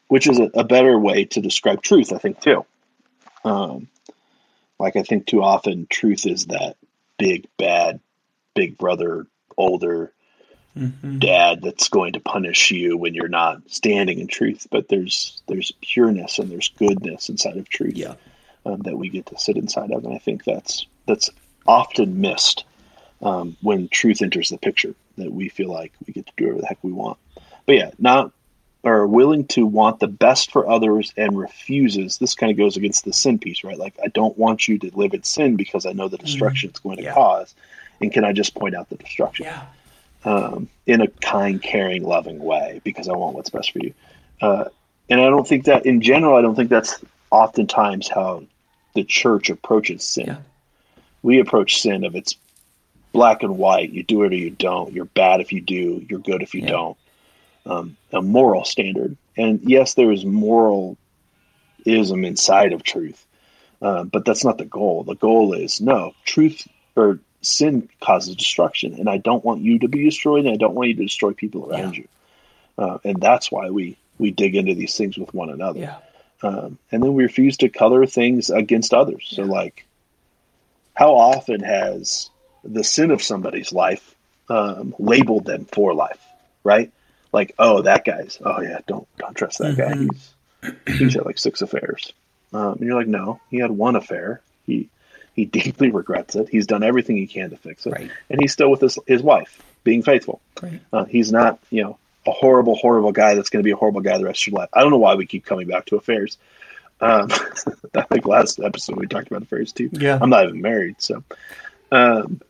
[SPEAKER 1] which is a, a, better way to describe truth, I think, too. Um, like, I think too often truth is that big, bad, big brother, older, mm-hmm. dad that's going to punish you when you're not standing in truth. But there's there's pureness and there's goodness inside of truth
[SPEAKER 2] yeah.
[SPEAKER 1] um, that we get to sit inside of, and I think that's that's often missed um, when truth enters the picture. That we feel like we get to do whatever the heck we want. But yeah, not or willing to want the best for others and refuses. This kind of goes against the sin piece, right? Like I don't want you to live in sin because I know the mm-hmm. destruction mm, it's going to yeah. cause. And can I just point out the destruction?
[SPEAKER 2] Yeah
[SPEAKER 1] um, in a kind, caring, loving way because I want what's best for you. Uh, and I don't think that, in general, I don't think that's oftentimes how the church approaches sin. Yeah. We approach sin of it's black and white. You do it or you don't. You're bad if you do. You're good if you yeah. don't. Um, a moral standard. And yes, there is moralism inside of truth, uh, but that's not the goal. The goal is no truth or sin causes destruction, and I don't want you to be destroyed, and I don't want you to destroy people around yeah. you. Uh, and that's why we we dig into these things with one another.
[SPEAKER 2] Yeah.
[SPEAKER 1] Um, and then we refuse to color things against others. So, like, how often has the sin of somebody's life um, labeled them for life? Right? Like, oh, that guy's. Oh yeah, don't don't trust that mm-hmm. guy. He's he's had like six affairs. Um, and you're like, no, he had one affair. He he deeply regrets it. He's done everything he can to fix it,
[SPEAKER 2] right.
[SPEAKER 1] and he's still with his his wife, being faithful.
[SPEAKER 2] Right.
[SPEAKER 1] Uh, he's not, you know, a horrible, horrible guy that's going to be a horrible guy the rest of your life. I don't know why we keep coming back to affairs. Um, I think last episode we talked about affairs too.
[SPEAKER 2] Yeah,
[SPEAKER 1] I'm not even married, so. Um,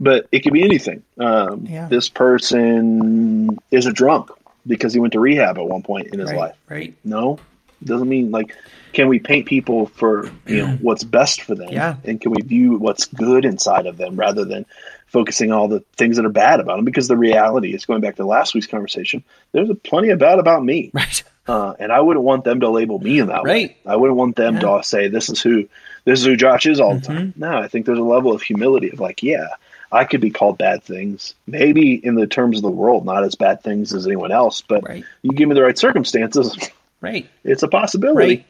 [SPEAKER 1] but it could be anything. Um,
[SPEAKER 2] yeah.
[SPEAKER 1] This person is a drunk because he went to rehab at one point in his
[SPEAKER 2] right,
[SPEAKER 1] life.
[SPEAKER 2] Right.
[SPEAKER 1] No, doesn't mean like can we paint people for you know what's best for them
[SPEAKER 2] yeah.
[SPEAKER 1] and can we view what's good inside of them rather than focusing all the things that are bad about them because the reality is going back to last week's conversation there's plenty of bad about me
[SPEAKER 2] right
[SPEAKER 1] uh, and i wouldn't want them to label me in that
[SPEAKER 2] right.
[SPEAKER 1] way i wouldn't want them yeah. to say this is who this is who josh is all the mm-hmm. time no i think there's a level of humility of like yeah I could be called bad things, maybe in the terms of the world, not as bad things as anyone else. But
[SPEAKER 2] right.
[SPEAKER 1] you give me the right circumstances,
[SPEAKER 2] right?
[SPEAKER 1] It's a possibility.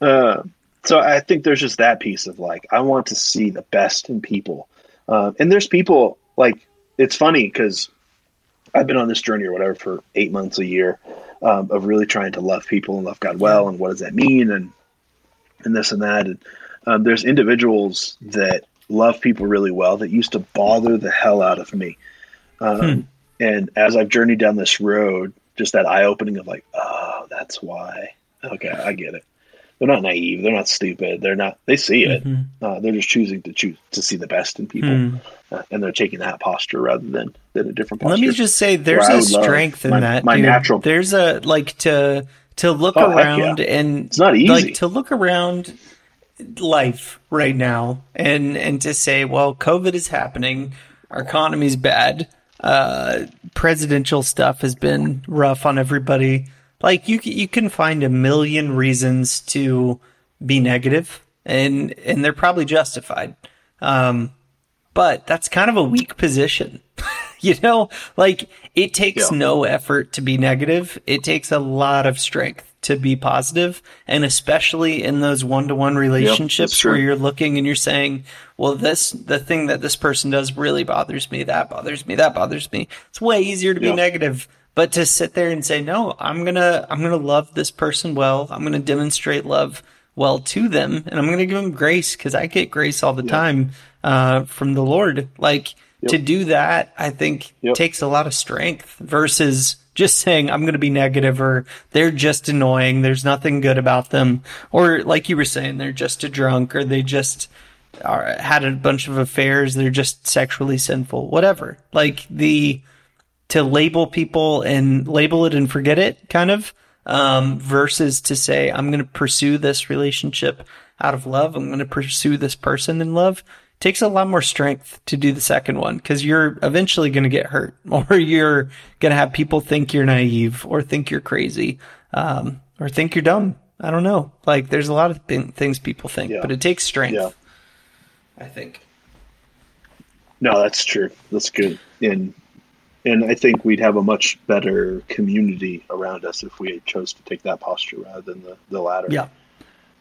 [SPEAKER 1] Right. Uh, so I think there's just that piece of like I want to see the best in people, uh, and there's people like it's funny because I've been on this journey or whatever for eight months a year um, of really trying to love people and love God well, and what does that mean, and and this and that, and um, there's individuals that love people really well that used to bother the hell out of me. Um,
[SPEAKER 2] Hmm.
[SPEAKER 1] And as I've journeyed down this road, just that eye opening of like, oh, that's why. Okay, I get it. They're not naive. They're not stupid. They're not. They see it.
[SPEAKER 2] Mhm.
[SPEAKER 1] Uh, they're just choosing to choose to see the best in people,
[SPEAKER 2] Hmm.
[SPEAKER 1] uh, and they're taking that posture rather than than a different posture.
[SPEAKER 2] Let me just say, there's a strength in
[SPEAKER 1] my-
[SPEAKER 2] that.
[SPEAKER 1] my
[SPEAKER 2] dude.
[SPEAKER 1] natural-
[SPEAKER 2] There's a like to to look
[SPEAKER 1] Oh,
[SPEAKER 2] around and
[SPEAKER 1] It's not easy.
[SPEAKER 2] like to look around life right now and and to say, well, COVID is happening, our economy's bad, uh, presidential stuff has been rough on everybody. Like you, you can find a million reasons to be negative, and and they're probably justified. Um, but that's kind of a weak position. you know, like it takes
[SPEAKER 1] Yeah.
[SPEAKER 2] no effort to be negative. It takes a lot of strength to be positive, and especially in those one-to-one relationships
[SPEAKER 1] true.
[SPEAKER 2] where you're looking and you're saying, "Well, this the thing that this person does really bothers me. That bothers me. That bothers me." It's way easier to be negative, but to sit there and say, "No, I'm gonna I'm gonna love this person well. I'm gonna demonstrate love." well to them and i'm going to give them grace because i get grace all the time uh, from the lord. Like to do that i think
[SPEAKER 1] Yep.
[SPEAKER 2] takes a lot of strength versus just saying i'm going to be negative or they're just annoying. There's nothing good about them. Or like you were saying they're just a drunk or they just are, had a bunch of affairs. They're just sexually sinful. Whatever. Like the to label people and label it and forget it kind of um, versus to say i'm going to pursue this relationship out of love i'm going to pursue this person in love takes a lot more strength to do the second one because you're eventually going to get hurt or you're going to have people think you're naive or think you're crazy um, or think you're dumb i don't know like there's a lot of th- things people think
[SPEAKER 1] Yeah.
[SPEAKER 2] but it takes strength
[SPEAKER 1] Yeah.
[SPEAKER 2] i think
[SPEAKER 1] No, that's true. That's good. And and I think we'd have a much better community around us if we chose to take that posture rather than the, the latter.
[SPEAKER 2] yeah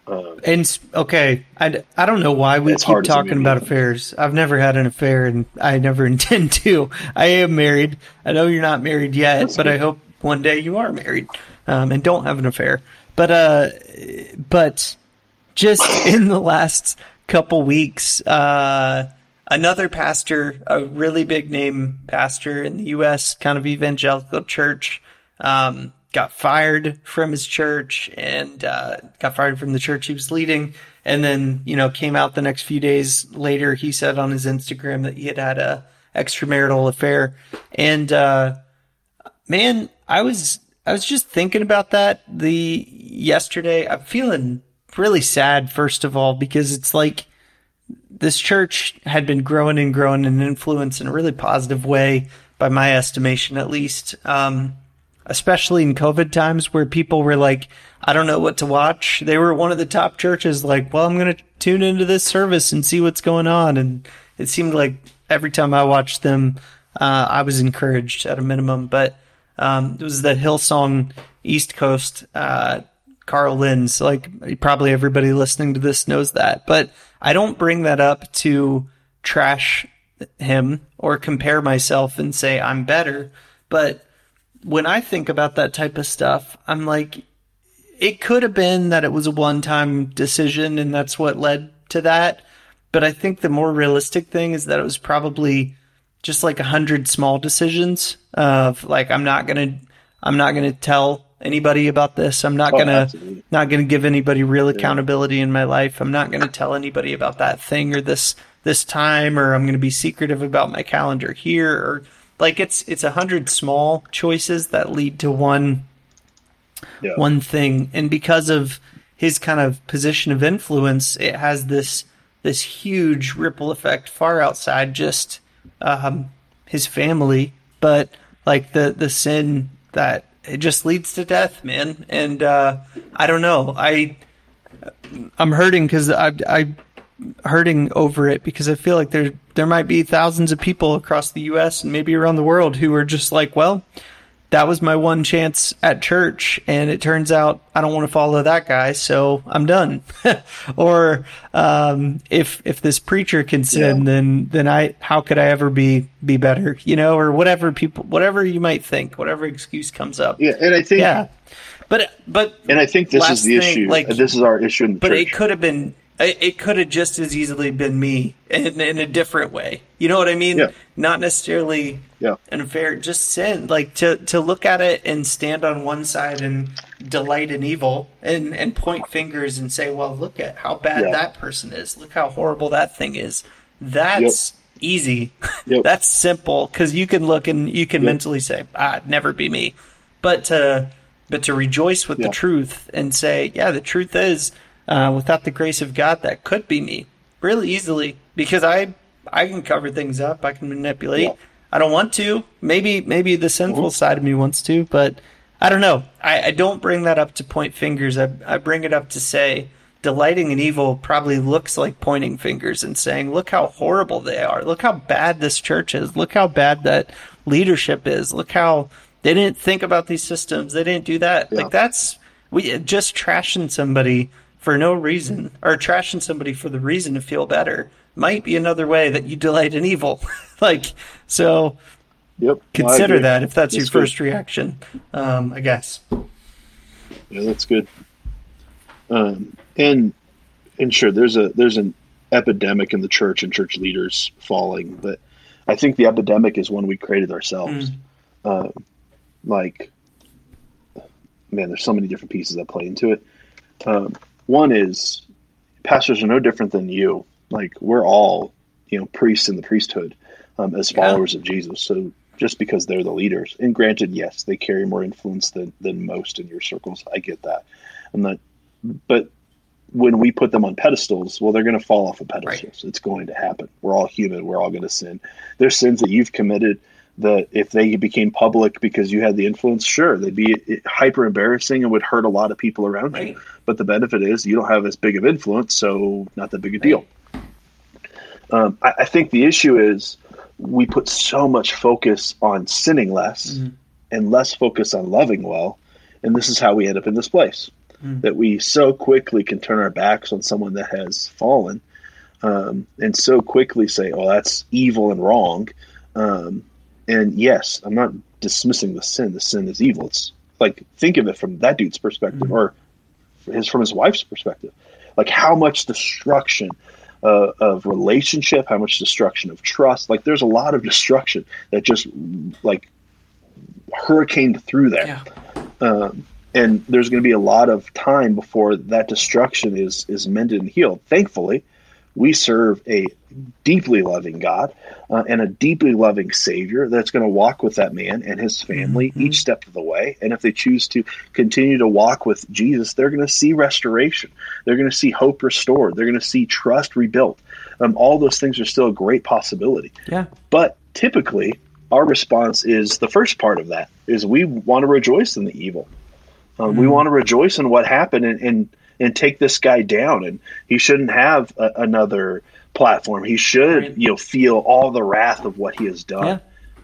[SPEAKER 1] Um,
[SPEAKER 2] And okay, I, I don't know why we keep
[SPEAKER 1] hard as a
[SPEAKER 2] talking about affairs. I've never had an affair, and I never intend to. I am married. I know you're not married yet,
[SPEAKER 1] That's
[SPEAKER 2] but
[SPEAKER 1] good.
[SPEAKER 2] I hope one day you are married um, and don't have an affair. But uh, but just in the last couple weeks, uh, another pastor, a really big name pastor in the U.S., kind of evangelical church, um, got fired from his church and uh, got fired from the church he was leading. And then, you know, came out the next few days later. He said on his Instagram that he had had a extramarital affair. And uh, man, I was I was just thinking about that the yesterday. I'm feeling really sad first of all because it's like this church had been growing and growing in influence in a really positive way by my estimation at least. Um, especially in COVID times where people were like, I don't know what to watch. They were one of the top churches like, well, I'm going to tune into this service and see what's going on. And it seemed like every time I watched them, uh, I was encouraged at a minimum. But um, it was the Hillsong East Coast, uh, Carl Lentz. Like probably everybody listening to this knows that. But I don't bring that up to trash him or compare myself and say I'm better. But when I think about that type of stuff, I'm like, it could have been that it was a one time decision and that's what led to that. But I think the more realistic thing is that it was probably just like a hundred small decisions of like, I'm not going to, I'm not going to tell anybody about this. I'm not
[SPEAKER 1] Oh,
[SPEAKER 2] going to,
[SPEAKER 1] absolutely.
[SPEAKER 2] not to give anybody real accountability in my life. I'm not going to tell anybody about that thing or this this time or I'm going to be secretive about my calendar here or like it's it's a hundred small choices that lead to one
[SPEAKER 1] yeah.
[SPEAKER 2] one thing and because of his kind of position of influence it has this this huge ripple effect far outside just um, his family but like the the sin that it just leads to death man. And uh, i don't know. I i'm hurting because i i hurting over it because i feel like there there might be thousands of people across the us and maybe around the world who are just like well that was my one chance at church and it turns out I don't want to follow that guy, so I'm done. or um, if if this preacher can sin,
[SPEAKER 1] Yeah.
[SPEAKER 2] then then I how could I ever be be better? You know, or whatever people whatever you might think, whatever excuse comes up.
[SPEAKER 1] Yeah, and I think
[SPEAKER 2] Yeah. But but
[SPEAKER 1] and I think this is the
[SPEAKER 2] thing,
[SPEAKER 1] issue.
[SPEAKER 2] like-
[SPEAKER 1] this is our issue in the
[SPEAKER 2] but
[SPEAKER 1] church.
[SPEAKER 2] it could have been it could have just as easily been me in, in a different way. You know what I mean?
[SPEAKER 1] Yeah.
[SPEAKER 2] Not necessarily
[SPEAKER 1] Yeah.
[SPEAKER 2] unfair, just sin. Like to, to look at it and stand on one side and delight in evil and, and point fingers and say, well, look at how bad
[SPEAKER 1] Yeah.
[SPEAKER 2] that person is. Look how horrible that thing is. That's easy.
[SPEAKER 1] Yep.
[SPEAKER 2] That's simple because you can look and you can
[SPEAKER 1] Yep.
[SPEAKER 2] mentally say, ah, never be me. But to, but to rejoice with the truth and say, yeah, the truth is, uh, without the grace of God, that could be me really easily because I I can cover things up. I can manipulate.
[SPEAKER 1] Yeah.
[SPEAKER 2] I don't want to. Maybe maybe the sinful side of me wants to, but I don't know. I, I don't bring that up to point fingers. I I bring it up to say delighting in evil probably looks like pointing fingers and saying, "Look how horrible they are. Look how bad this church is. Look how bad that leadership is. Look how they didn't think about these systems. They didn't do that.
[SPEAKER 1] Yeah.
[SPEAKER 2] Like that's we just trashing somebody for no reason or trashing somebody for the reason to feel better might be another way that you delight in evil. like so
[SPEAKER 1] Yep.
[SPEAKER 2] Consider that if that's, your
[SPEAKER 1] good.
[SPEAKER 2] first reaction. Um, I guess.
[SPEAKER 1] Yeah, that's good. Um, and and sure, there's a there's an epidemic in the church and church leaders falling, but I think the epidemic is one we created ourselves. Uh, like, man, there's so many different pieces that play into it. Um, one is pastors are no different than you. Like, we're all you know priests in the priesthood um, as
[SPEAKER 2] Yeah.
[SPEAKER 1] followers of Jesus. So just because they're the leaders, and granted, yes, they carry more influence than than most in your circles. I get that. I'm not, but when we put them on pedestals, well, they're going to fall off of pedestals. It's going to happen. We're all human. We're all going to sin. There's sins that you've committed that if they became public because you had the influence, sure, they'd be hyper embarrassing and would hurt a lot of people around
[SPEAKER 2] Right.
[SPEAKER 1] you. But the benefit is you don't have as big of influence, so not that big a deal. Um, I, I think the issue is we put so much focus on sinning less
[SPEAKER 2] Mhm.
[SPEAKER 1] and less focus on loving well, and this is how we end up in this place.
[SPEAKER 2] Mm.
[SPEAKER 1] That we so quickly can turn our backs on someone that has fallen, um, and so quickly say, "Oh, that's evil and wrong." Um, and yes, I'm not dismissing the sin. The sin is evil. It's like think of it from that dude's perspective,
[SPEAKER 2] Mhm.
[SPEAKER 1] or his from his wife's perspective. Like how much destruction uh, of relationship, how much destruction of trust. Like there's a lot of destruction that just like hurricaned through there.
[SPEAKER 2] Yeah.
[SPEAKER 1] Um, and there's going to be a lot of time before that destruction is is mended and healed. Thankfully, we serve a deeply loving God uh, and a deeply loving Savior that's going to walk with that man and his family
[SPEAKER 2] Mhm.
[SPEAKER 1] each step of the way. And if they choose to continue to walk with Jesus, they're going to see restoration. They're going to see hope restored. They're going to see trust rebuilt. Um, all those things are still a great possibility.
[SPEAKER 2] Yeah.
[SPEAKER 1] But typically, our response is the first part of that is we want to rejoice in the evil. Um, We
[SPEAKER 2] Mhm.
[SPEAKER 1] want to rejoice in what happened and, and and take this guy down. And he shouldn't have a, another platform. He should, you know, feel all the wrath of what he has done.
[SPEAKER 2] Yeah.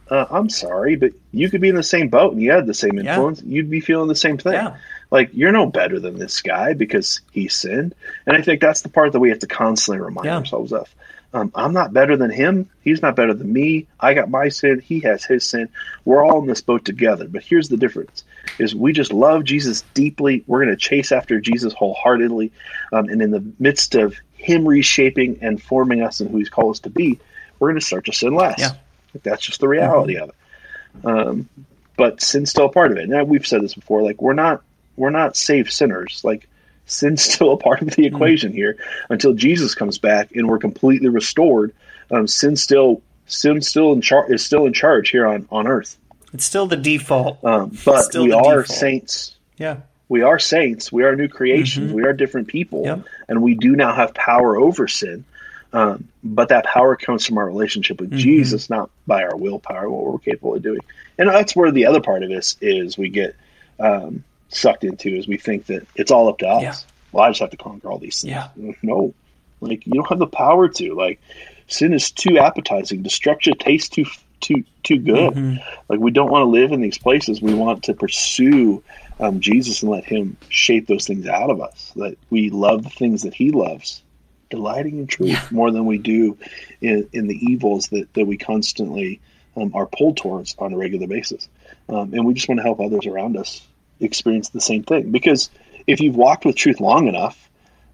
[SPEAKER 1] Uh, I'm sorry, but you could be in the same boat and you had the same
[SPEAKER 2] Yeah.
[SPEAKER 1] influence. You'd be feeling the same thing.
[SPEAKER 2] Yeah.
[SPEAKER 1] Like you're no better than this guy because he sinned. And I think that's the part that we have to constantly remind
[SPEAKER 2] Yeah.
[SPEAKER 1] ourselves of. Um, I'm not better than him. He's not better than me. I got my sin. He has his sin. We're all in this boat together. But here's the difference: is we just love Jesus deeply. We're going to chase after Jesus wholeheartedly, um, and in the midst of Him reshaping and forming us and who He's called us to be, we're going to start to sin less.
[SPEAKER 2] Yeah.
[SPEAKER 1] Like, that's just the reality of it. Um, but sin's still a part of it. Now we've said this before. Like we're not we're not saved sinners. Like sin's still a part of the equation here until Jesus comes back and we're completely restored. Um, sin still sin still in charge is still in charge here on on earth.
[SPEAKER 2] It's still the default.
[SPEAKER 1] Um, but
[SPEAKER 2] Still
[SPEAKER 1] we are
[SPEAKER 2] default.
[SPEAKER 1] saints.
[SPEAKER 2] Yeah.
[SPEAKER 1] We are saints. We are new creations.
[SPEAKER 2] Mhm.
[SPEAKER 1] We are different people,
[SPEAKER 2] Yep.
[SPEAKER 1] and we do now have power over sin. Um, but that power comes from our relationship with
[SPEAKER 2] Mhm.
[SPEAKER 1] Jesus, not by our willpower, what we're capable of doing. And that's where the other part of this is we get um, sucked into is we think that it's all up to us.
[SPEAKER 2] Yeah.
[SPEAKER 1] Well, I just have to conquer all these things.
[SPEAKER 2] Yeah.
[SPEAKER 1] No, like you don't have the power to. Like sin is too appetizing. Destruction tastes too too too good.
[SPEAKER 2] Mhm.
[SPEAKER 1] Like we don't want to live in these places. We want to pursue um, Jesus and let Him shape those things out of us. That we love the things that He loves, delighting in truth
[SPEAKER 2] Yeah.
[SPEAKER 1] more than we do in, in the evils that that we constantly um, are pulled towards on a regular basis. Um, and we just want to help others around us experience the same thing. Because if you've walked with truth long enough,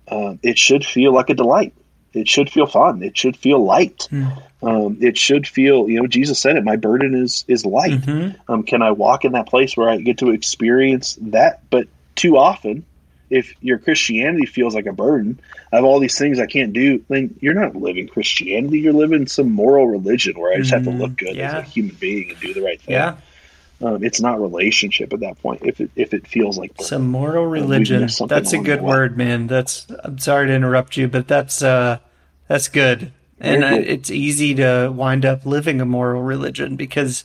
[SPEAKER 1] uh, it should feel like a delight. It should feel fun. It should feel light.
[SPEAKER 2] Mm.
[SPEAKER 1] Um, it should feel, you know, Jesus said it. My burden is is light.
[SPEAKER 2] Mm-hmm.
[SPEAKER 1] Um, can I walk in that place where I get to experience that? But too often, if your Christianity feels like a burden, I have all these things I can't do, then you're not living Christianity. You're living some moral religion where I just have to
[SPEAKER 2] Mhm.
[SPEAKER 1] look good
[SPEAKER 2] Yeah.
[SPEAKER 1] as a human being and do the right thing.
[SPEAKER 2] Yeah.
[SPEAKER 1] Um, it's not relationship at that point. If it if it feels like burden.
[SPEAKER 2] Some moral religion. That's a good word, man. That's I'm sorry to interrupt you, but that's uh that's good. And uh, it's easy to wind up living a moral religion because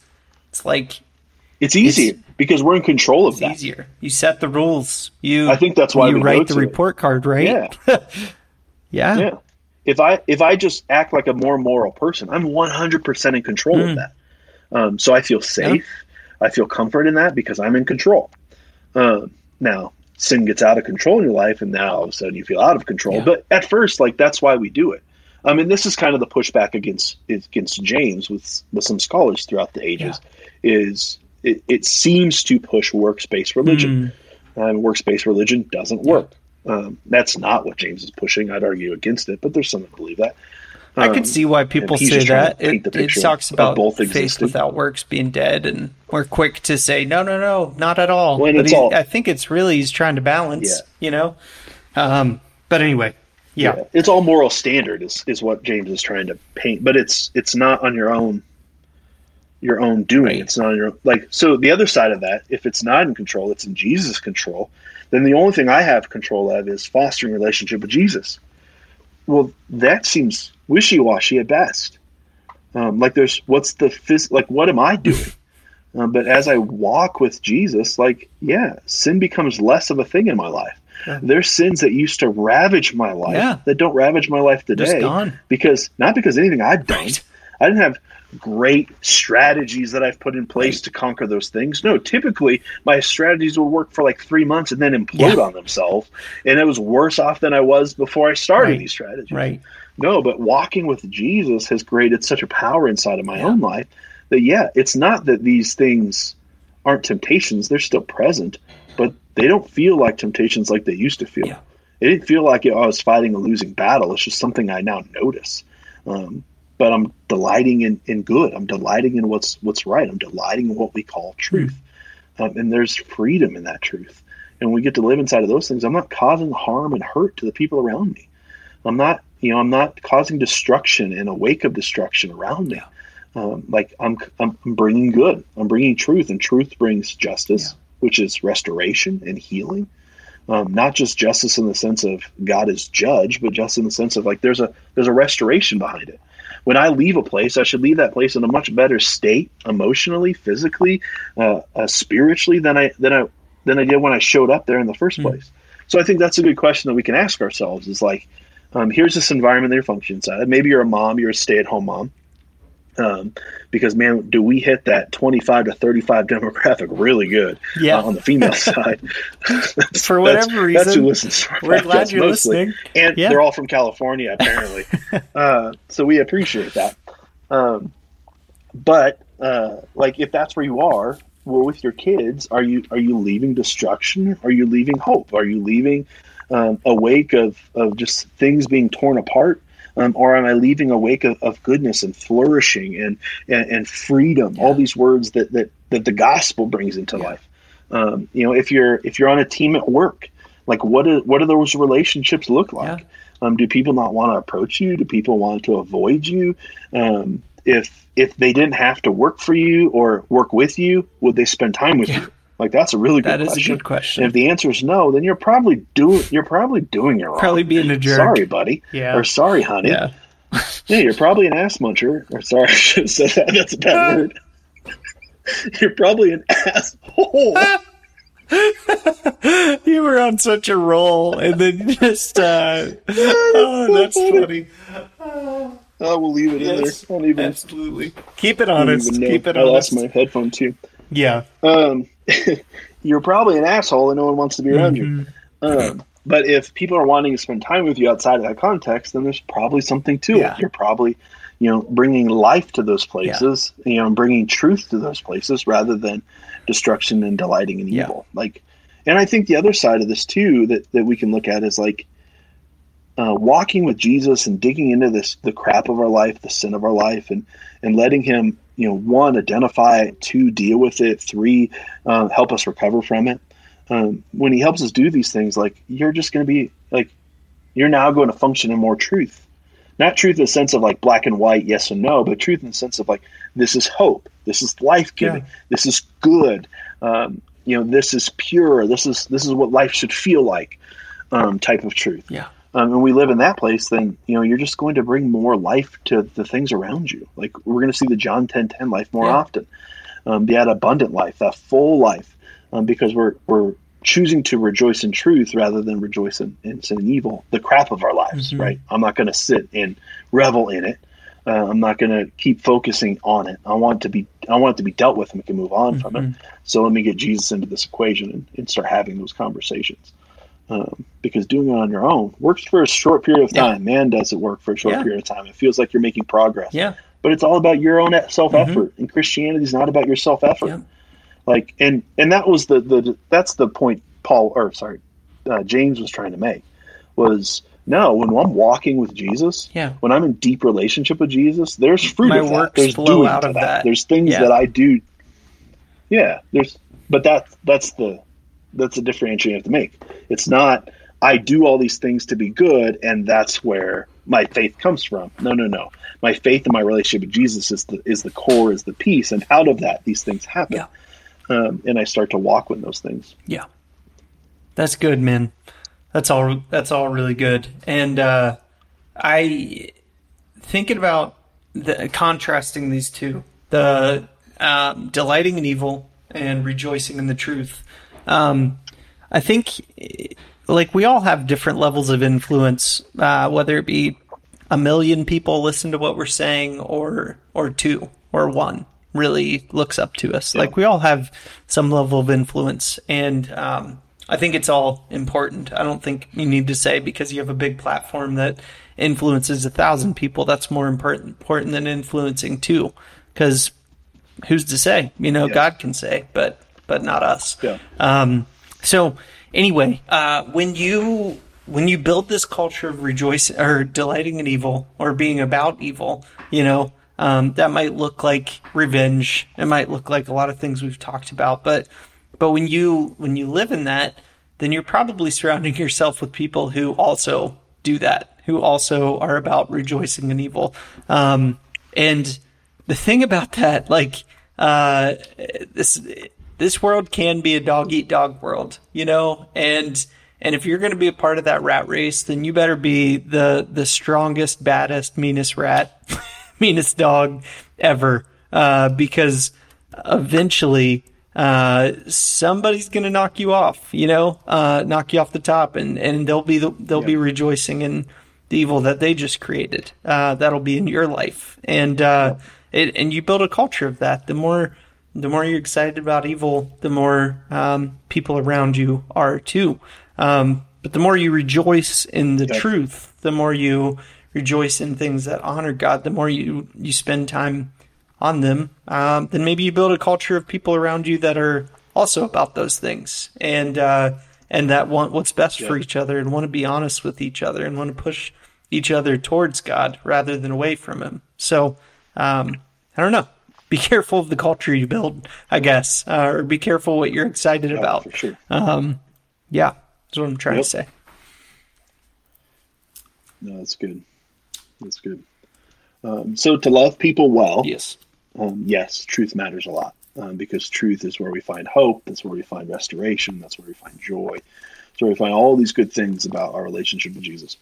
[SPEAKER 2] it's like
[SPEAKER 1] it's easier
[SPEAKER 2] it's-
[SPEAKER 1] because we're in control of
[SPEAKER 2] it's
[SPEAKER 1] that.
[SPEAKER 2] easier. You set the rules. You
[SPEAKER 1] I think that's why
[SPEAKER 2] you write the
[SPEAKER 1] it.
[SPEAKER 2] report card, right?
[SPEAKER 1] Yeah.
[SPEAKER 2] yeah.
[SPEAKER 1] Yeah. If I if I just act like a more moral person, I'm 100% in control
[SPEAKER 2] Mm.
[SPEAKER 1] of that. Um, so I feel safe. I feel comfort in that because I'm in control. Um, now sin gets out of control in your life, and now all of a sudden you feel out of control.
[SPEAKER 2] Yeah.
[SPEAKER 1] But at first, like that's why we do it. I mean, this is kind of the pushback against against James with with some scholars throughout the ages. Is it, it seems to push works-based religion
[SPEAKER 2] Mm.
[SPEAKER 1] and works-based religion doesn't work. Um, that's not what James is pushing. I'd argue against it, but there's some that believe that.
[SPEAKER 2] I
[SPEAKER 1] Um,
[SPEAKER 2] could see why people say that. It, it talks about
[SPEAKER 1] both
[SPEAKER 2] faith without works being dead, and we're quick to say no, no, no, not at all.
[SPEAKER 1] When
[SPEAKER 2] but he-
[SPEAKER 1] all-
[SPEAKER 2] I think it's really he's trying to balance.
[SPEAKER 1] Yeah.
[SPEAKER 2] You know. Um. But anyway, yeah.
[SPEAKER 1] it's all moral standard is, is what James is trying to paint, but it's it's not on your own your own doing.
[SPEAKER 2] Right.
[SPEAKER 1] It's not on your like so the other side of that, if it's not in control, it's in Jesus' control, then the only thing I have control of is fostering relationship with Jesus. Well, that seems wishy washy at best. Um, like there's what's the phys- like what am I doing? Um, but as I walk with Jesus, like yeah, sin becomes less of a thing in my life.
[SPEAKER 2] Yeah.
[SPEAKER 1] There's sins that used to ravage my life
[SPEAKER 2] Yeah.
[SPEAKER 1] that don't ravage my life today
[SPEAKER 2] gone.
[SPEAKER 1] because not because anything I've done.
[SPEAKER 2] Right.
[SPEAKER 1] I didn't have great strategies that I've put in place to conquer those things. No, typically my strategies will work for like three months and then implode
[SPEAKER 2] Yeah.
[SPEAKER 1] on themselves, and it was worse off than I was before I started
[SPEAKER 2] Right.
[SPEAKER 1] these strategies.
[SPEAKER 2] Right.
[SPEAKER 1] No, but walking with Jesus has created such a power inside of my
[SPEAKER 2] Yeah.
[SPEAKER 1] own life that yeah, it's not that these things aren't temptations; they're still present, but they don't feel like temptations like they used to feel.
[SPEAKER 2] Yeah.
[SPEAKER 1] It didn't feel like I was fighting a losing battle. It's just something I now notice. Um, but I'm delighting in, in good. I'm delighting in what's what's right. I'm delighting in what we call truth, um, and there's freedom in that truth. And when we get to live inside of those things, I'm not causing harm and hurt to the people around me. I'm not, you know, I'm not causing destruction in a wake of destruction around me. Um, like I'm, I'm, bringing good. I'm bringing truth, and truth brings justice, which is restoration and healing. Um, not just justice in the sense of God is judge, but just in the sense of like there's a there's a restoration behind it. When I leave a place, I should leave that place in a much better state, emotionally, physically, uh, uh, spiritually than I than I than I did when I showed up there in the first
[SPEAKER 2] Mm.
[SPEAKER 1] place. So I think that's a good question that we can ask ourselves: is like, um, here's this environment that you're functioning inside. Maybe you're a mom, you're a stay-at-home mom. Um, because man, do we hit that 25 to 35 demographic really good
[SPEAKER 2] Yeah.
[SPEAKER 1] uh, on the female side?
[SPEAKER 2] For whatever
[SPEAKER 1] that's, that's who
[SPEAKER 2] reason,
[SPEAKER 1] listens.
[SPEAKER 2] We're glad you're
[SPEAKER 1] mostly.
[SPEAKER 2] listening.
[SPEAKER 1] and
[SPEAKER 2] Yeah.
[SPEAKER 1] they're all from California apparently. uh, so we appreciate that. Um, but uh, like, if that's where you are, well, with your kids, are you are you leaving destruction? Are you leaving hope? Are you leaving um, a wake of of just things being torn apart? Um, or am I leaving a wake of, of goodness and flourishing and and, and freedom? All these words that that that the gospel brings into
[SPEAKER 2] Yeah.
[SPEAKER 1] life. Um, you know, if you're if you're on a team at work, like what do, what do those relationships look like?
[SPEAKER 2] Yeah.
[SPEAKER 1] Um, do people not want to approach you? Do people want to avoid you? Um, if if they didn't have to work for you or work with you, would they spend time with
[SPEAKER 2] Yeah.
[SPEAKER 1] you? Like that's a really good
[SPEAKER 2] That is a
[SPEAKER 1] question.
[SPEAKER 2] good
[SPEAKER 1] And
[SPEAKER 2] question.
[SPEAKER 1] if the answer is no, then you're probably doing you're probably doing it wrong.
[SPEAKER 2] Probably being a jerk.
[SPEAKER 1] Sorry, buddy.
[SPEAKER 2] Yeah.
[SPEAKER 1] Or sorry, honey.
[SPEAKER 2] Yeah.
[SPEAKER 1] Yeah, you're probably an ass muncher. Or sorry, I should have said that. That's a bad word. you're probably an asshole.
[SPEAKER 2] you were on such a roll, and then just uh, oh, that's funny.
[SPEAKER 1] I will leave it
[SPEAKER 2] Yes,
[SPEAKER 1] in there. Even,
[SPEAKER 2] Absolutely. Keep it
[SPEAKER 1] I
[SPEAKER 2] honest. Keep it
[SPEAKER 1] I lost my headphone too.
[SPEAKER 2] Yeah.
[SPEAKER 1] Um, you're probably an asshole and no one wants to be around you.
[SPEAKER 2] Mhm.
[SPEAKER 1] Um, but if people are wanting to spend time with you outside of that context, then there's probably something to
[SPEAKER 2] Yeah.
[SPEAKER 1] it. You're probably, you know, bringing life to those places, you know, bringing truth to those places rather than destruction and delighting in
[SPEAKER 2] Yeah.
[SPEAKER 1] evil. Like, and I think the other side of this too that, that we can look at is like, uh, walking with Jesus and digging into this the crap of our life, the sin of our life, and and letting Him, you know, one identify it, two deal with it, three uh, help us recover from it. Um, when He helps us do these things, like you're just going to be like you're now going to function in more truth, not truth in the sense of like black and white, yes and no, but truth in the sense of like this is hope, this is life giving, yeah. this is good. Um, you know, this is pure. This is this is what life should feel like. Um, type of truth.
[SPEAKER 2] Yeah
[SPEAKER 1] um, and we live in that place, then you know you're just going to bring more life to the things around you. Like we're going to see the John 10 10 life more yeah. often, um, that abundant life, that full life, um, because we're we're choosing to rejoice in truth rather than rejoice in, in sin and evil, the crap of our lives. Mm-hmm. Right? I'm not going to sit and revel in it. Uh, I'm not going to keep focusing on it. I want it to be I want it to be dealt with, and we can move on mm-hmm. from it. Mm-hmm. So let me get Jesus into this equation and, and start having those conversations um, because doing it on your own works for a short period of time. Yeah. Man, does it work for a short yeah. period of time? It feels like you're making progress.
[SPEAKER 2] Yeah.
[SPEAKER 1] But it's all about your own self effort, mm-hmm. and Christianity is not about your self effort. Yeah. Like, and and that was the the that's the point Paul or sorry, uh, James was trying to make was no when I'm walking with Jesus,
[SPEAKER 2] yeah.
[SPEAKER 1] when I'm in deep relationship with Jesus, there's fruit
[SPEAKER 2] My
[SPEAKER 1] of
[SPEAKER 2] that.
[SPEAKER 1] There's
[SPEAKER 2] doing out of
[SPEAKER 1] that.
[SPEAKER 2] that.
[SPEAKER 1] There's things that I do. Yeah, there's but that that's the that's a differentiation you have to make. It's not I do all these things to be good, and that's where my faith comes from. No, no, no. My faith and my relationship with Jesus is the is the core, is the piece, and out of that, these things happen.
[SPEAKER 2] Yeah.
[SPEAKER 1] Um, and I start to walk with those things.
[SPEAKER 2] Yeah, that's good, man. That's all. That's all really good. And uh, I thinking about the contrasting these two, the um, delighting in evil and rejoicing in the truth. Um, I think like we all have different levels of influence, uh, whether it be a million people listen to what we're saying or or two or one really looks up to us. Yeah. Like we all have some level of influence, and um, I think it's all important. I don't think you need to say because you have a big platform that influences a thousand people. That's more important important than influencing two, because who's to say? You know, yeah. God can say, but but not us.
[SPEAKER 1] Yeah.
[SPEAKER 2] Um, so anyway, uh, when you when you build this culture of rejoicing or delighting in evil or being about evil, you know, um, that might look like revenge. It might look like a lot of things we've talked about, but but when you when you live in that, then you're probably surrounding yourself with people who also do that, who also are about rejoicing in evil. Um, and the thing about that, like, uh, this this world can be a dog eat dog world, you know, and and if you're going to be a part of that rat race, then you better be the the strongest, baddest, meanest rat, meanest dog ever, uh, because eventually uh, somebody's going to knock you off, you know, uh, knock you off the top, and and they'll be the, they'll yeah. be rejoicing in the evil that they just created. Uh, that'll be in your life, and uh, it, and you build a culture of that. The more the more you're excited about evil, the more um, people around you are too. Um, but the more you rejoice in the truth, the more you rejoice in things that honor God, the more you, you spend time on them, um, then maybe you build a culture of people around you that are also about those things and uh, and that want what's best for each other and want to be honest with each other and want to push each other towards God rather than away from Him. So um, I don't know be careful of the culture you build, I guess, uh, or be careful what you're excited
[SPEAKER 1] yeah,
[SPEAKER 2] about.
[SPEAKER 1] Sure.
[SPEAKER 2] Um, yeah, that's what I'm trying yep. to say.
[SPEAKER 1] No, that's good. That's good. Um, so to love people well,
[SPEAKER 2] yes,
[SPEAKER 1] um, yes, truth matters a lot um, because truth is where we find hope. That's where we find restoration. That's where we find joy. That's where we find all these good things about our relationship with Jesus.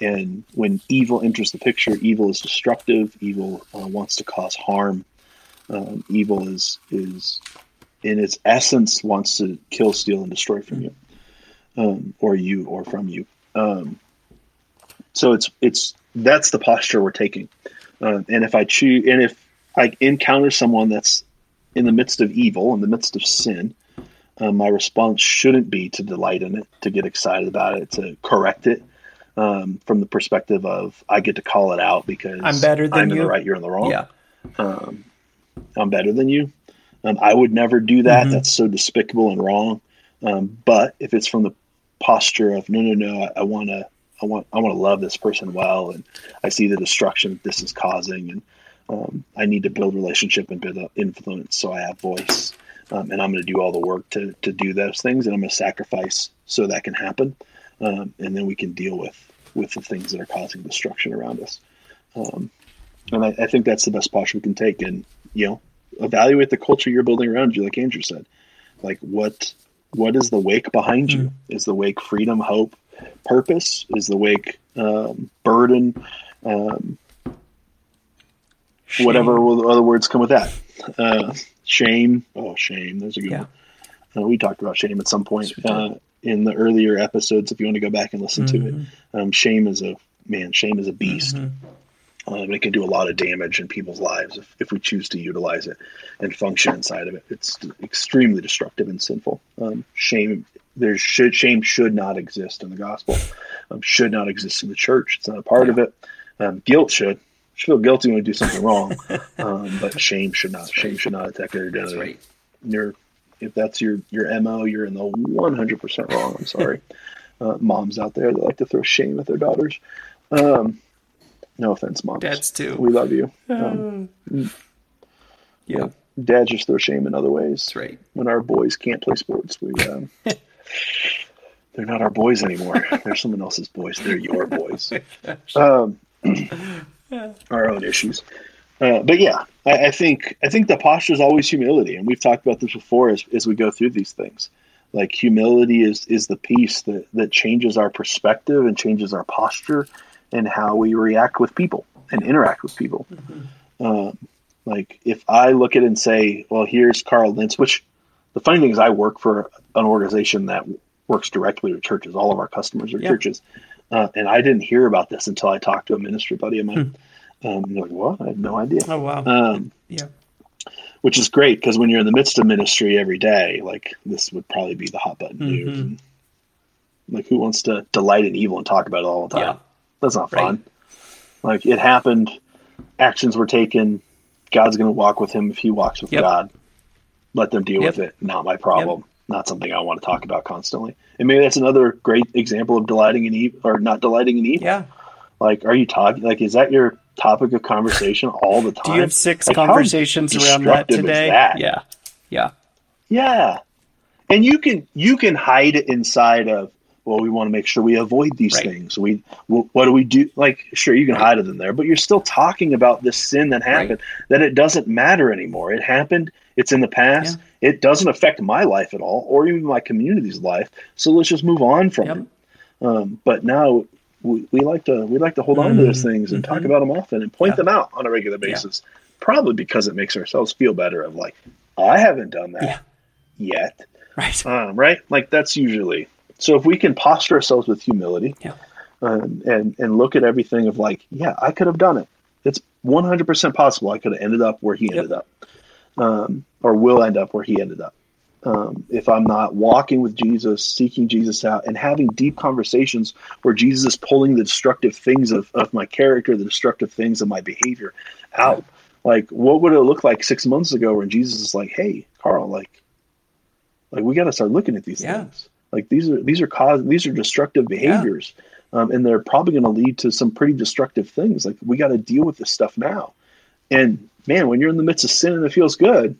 [SPEAKER 1] Um, and when evil enters the picture, evil is destructive. Evil uh, wants to cause harm. Um, evil is is in its essence wants to kill, steal, and destroy from you, um, or you, or from you. Um, so it's it's that's the posture we're taking. Uh, and if I choose, and if I encounter someone that's in the midst of evil, in the midst of sin, uh, my response shouldn't be to delight in it, to get excited about it, to correct it, um, from the perspective of I get to call it out because
[SPEAKER 2] I'm better than
[SPEAKER 1] I'm
[SPEAKER 2] you.
[SPEAKER 1] in the right, you're in the wrong.
[SPEAKER 2] Yeah.
[SPEAKER 1] Um, I'm better than you. Um, I would never do that. Mm-hmm. That's so despicable and wrong. Um, but if it's from the posture of no, no, no, I want to, I want I want to love this person well, and I see the destruction this is causing, and um, I need to build relationship and build influence so I have voice, um, and I'm going to do all the work to to do those things, and I'm going to sacrifice so that can happen, um, and then we can deal with with the things that are causing destruction around us. Um, and I, I think that's the best posture we can take, and you know, evaluate the culture you're building around you, like Andrew said. Like what what is the wake behind you? Mm. Is the wake freedom, hope, purpose? Is the wake um, burden? Um, whatever other words come with that. Uh, shame. Oh, shame. There's a good yeah. one. Uh, we talked about shame at some point uh, in the earlier episodes. If you want to go back and listen mm-hmm. to it, mm-hmm. um, shame is a man. Shame is a beast. Mm-hmm. Um, it can do a lot of damage in people's lives if, if we choose to utilize it and function inside of it. It's extremely destructive and sinful. Um, shame, there should shame should not exist in the gospel. Um, should not exist in the church. It's not a part yeah. of it. Um, guilt should. should feel guilty when we do something wrong, um, but shame should not. Shame should not attack your identity. That's right. If that's your your mo, you're in the 100 percent wrong. I'm sorry, uh, moms out there that like to throw shame at their daughters. Um, no offense, mom.
[SPEAKER 2] Dads too.
[SPEAKER 1] We love you. Um, yeah. Dads just throw shame in other ways.
[SPEAKER 2] That's right.
[SPEAKER 1] When our boys can't play sports, we um, they're not our boys anymore. they're someone else's boys. They're your boys. Um, our own issues. Uh, but yeah, I, I, think I think the posture is always humility, and we've talked about this before as, as we go through these things. Like humility is is the piece that that changes our perspective and changes our posture and how we react with people and interact with people. Mm-hmm. Um, like if I look at it and say, well, here's Carl Lentz, which the funny thing is I work for an organization that works directly with churches. All of our customers are yeah. churches. Uh, and I didn't hear about this until I talked to a ministry buddy of mine. And they're like, what? I had no idea.
[SPEAKER 2] Oh, wow.
[SPEAKER 1] Um,
[SPEAKER 2] yeah.
[SPEAKER 1] Which is great because when you're in the midst of ministry every day, like this would probably be the hot button mm-hmm. news. Like who wants to delight in evil and talk about it all the time? Yeah. That's not fun. Right. Like it happened, actions were taken. God's going to walk with him if he walks with yep. God. Let them deal yep. with it. Not my problem. Yep. Not something I want to talk about constantly. And maybe that's another great example of delighting in evil or not delighting in evil.
[SPEAKER 2] Yeah.
[SPEAKER 1] Like, are you talking? Like, is that your topic of conversation all the time?
[SPEAKER 2] Do you have six like, conversations around that today? That? Yeah. Yeah.
[SPEAKER 1] Yeah. And you can you can hide it inside of well, we want to make sure we avoid these right. things. We, what do we do? Like, sure, you can right. hide it in there, but you're still talking about this sin that happened. Right. That it doesn't matter anymore. It happened. It's in the past. Yeah. It doesn't affect my life at all, or even my community's life. So let's just move on from yep. it. Um, but now we, we, like to we like to hold mm-hmm. on to those mm-hmm. things and mm-hmm. talk about them often and point yeah. them out on a regular basis. Yeah. Probably because it makes ourselves feel better. Of like, I haven't done that yet.
[SPEAKER 2] Right.
[SPEAKER 1] Um, right. Like that's usually so if we can posture ourselves with humility
[SPEAKER 2] yeah.
[SPEAKER 1] um, and and look at everything of like, yeah, I could have done it. It's 100% possible I could have ended up where he ended up, um, or will end up where he ended up. Um, if I'm not walking with Jesus, seeking Jesus out, and having deep conversations where Jesus is pulling the destructive things of, of my character, the destructive things of my behavior out. Like, what would it look like six months ago when Jesus is like, "Hey, Carl, like, like we got to start looking at these yeah. things." Like these are these are cause these are destructive behaviors, yeah. um, and they're probably going to lead to some pretty destructive things. Like we got to deal with this stuff now. And man, when you're in the midst of sin and it feels good,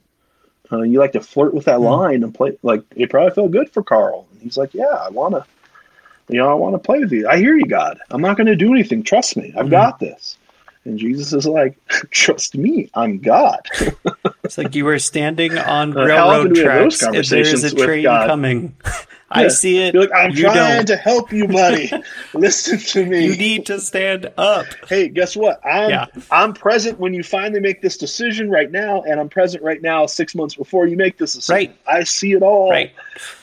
[SPEAKER 1] uh, you like to flirt with that mm. line and play. Like it probably felt good for Carl. And he's like, "Yeah, I want to, you know, I want to play with you. I hear you, God. I'm not going to do anything. Trust me. I've mm. got this." And Jesus is like, "Trust me, I'm God."
[SPEAKER 2] it's like you were standing on railroad tracks. There is a train coming. I see it.
[SPEAKER 1] You're like, I'm you trying don't. to help you, buddy. Listen to me.
[SPEAKER 2] You need to stand up.
[SPEAKER 1] Hey, guess what? I'm yeah. I'm present when you finally make this decision right now, and I'm present right now six months before you make this decision.
[SPEAKER 2] Right.
[SPEAKER 1] I see it all.
[SPEAKER 2] Right.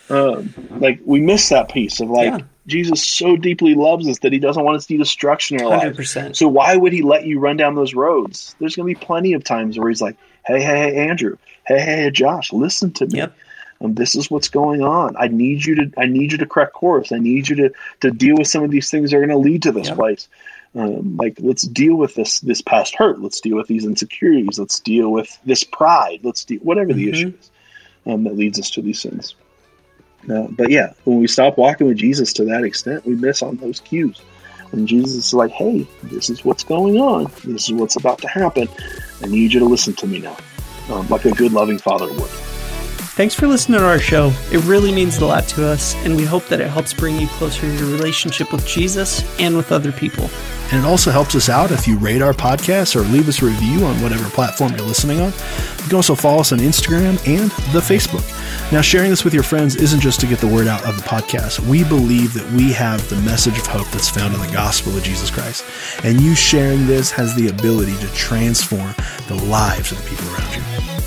[SPEAKER 1] Um, like we miss that piece of like yeah. Jesus so deeply loves us that he doesn't want us to see destruction in our 100%. lives. So why would he let you run down those roads? There's going to be plenty of times where he's like, "Hey, hey, hey, Andrew. Hey, hey, hey Josh, listen to me."
[SPEAKER 2] Yep
[SPEAKER 1] um, this is what's going on. I need you to I need you to correct course. I need you to to deal with some of these things that are going to lead to this yep. place. Um, like let's deal with this this past hurt. Let's deal with these insecurities. Let's deal with this pride. Let's deal whatever the mm-hmm. issue is um, that leads us to these sins. Uh, but yeah, when we stop walking with Jesus to that extent, we miss on those cues.
[SPEAKER 3] And Jesus is like, hey, this is what's going on. This is what's about to happen. I need you to listen to me now, um, like a good, loving father would.
[SPEAKER 2] Thanks for listening to our show. It really means a lot to us, and we hope that it helps bring you closer to your relationship with Jesus and with other people.
[SPEAKER 1] And it also helps us out if you rate our podcast or leave us a review on whatever platform you're listening on. You can also follow us on Instagram and the Facebook. Now, sharing this with your friends isn't just to get the word out of the podcast. We believe that we have the message of hope that's found in the gospel of Jesus Christ. And you sharing this has the ability to transform the lives of the people around you.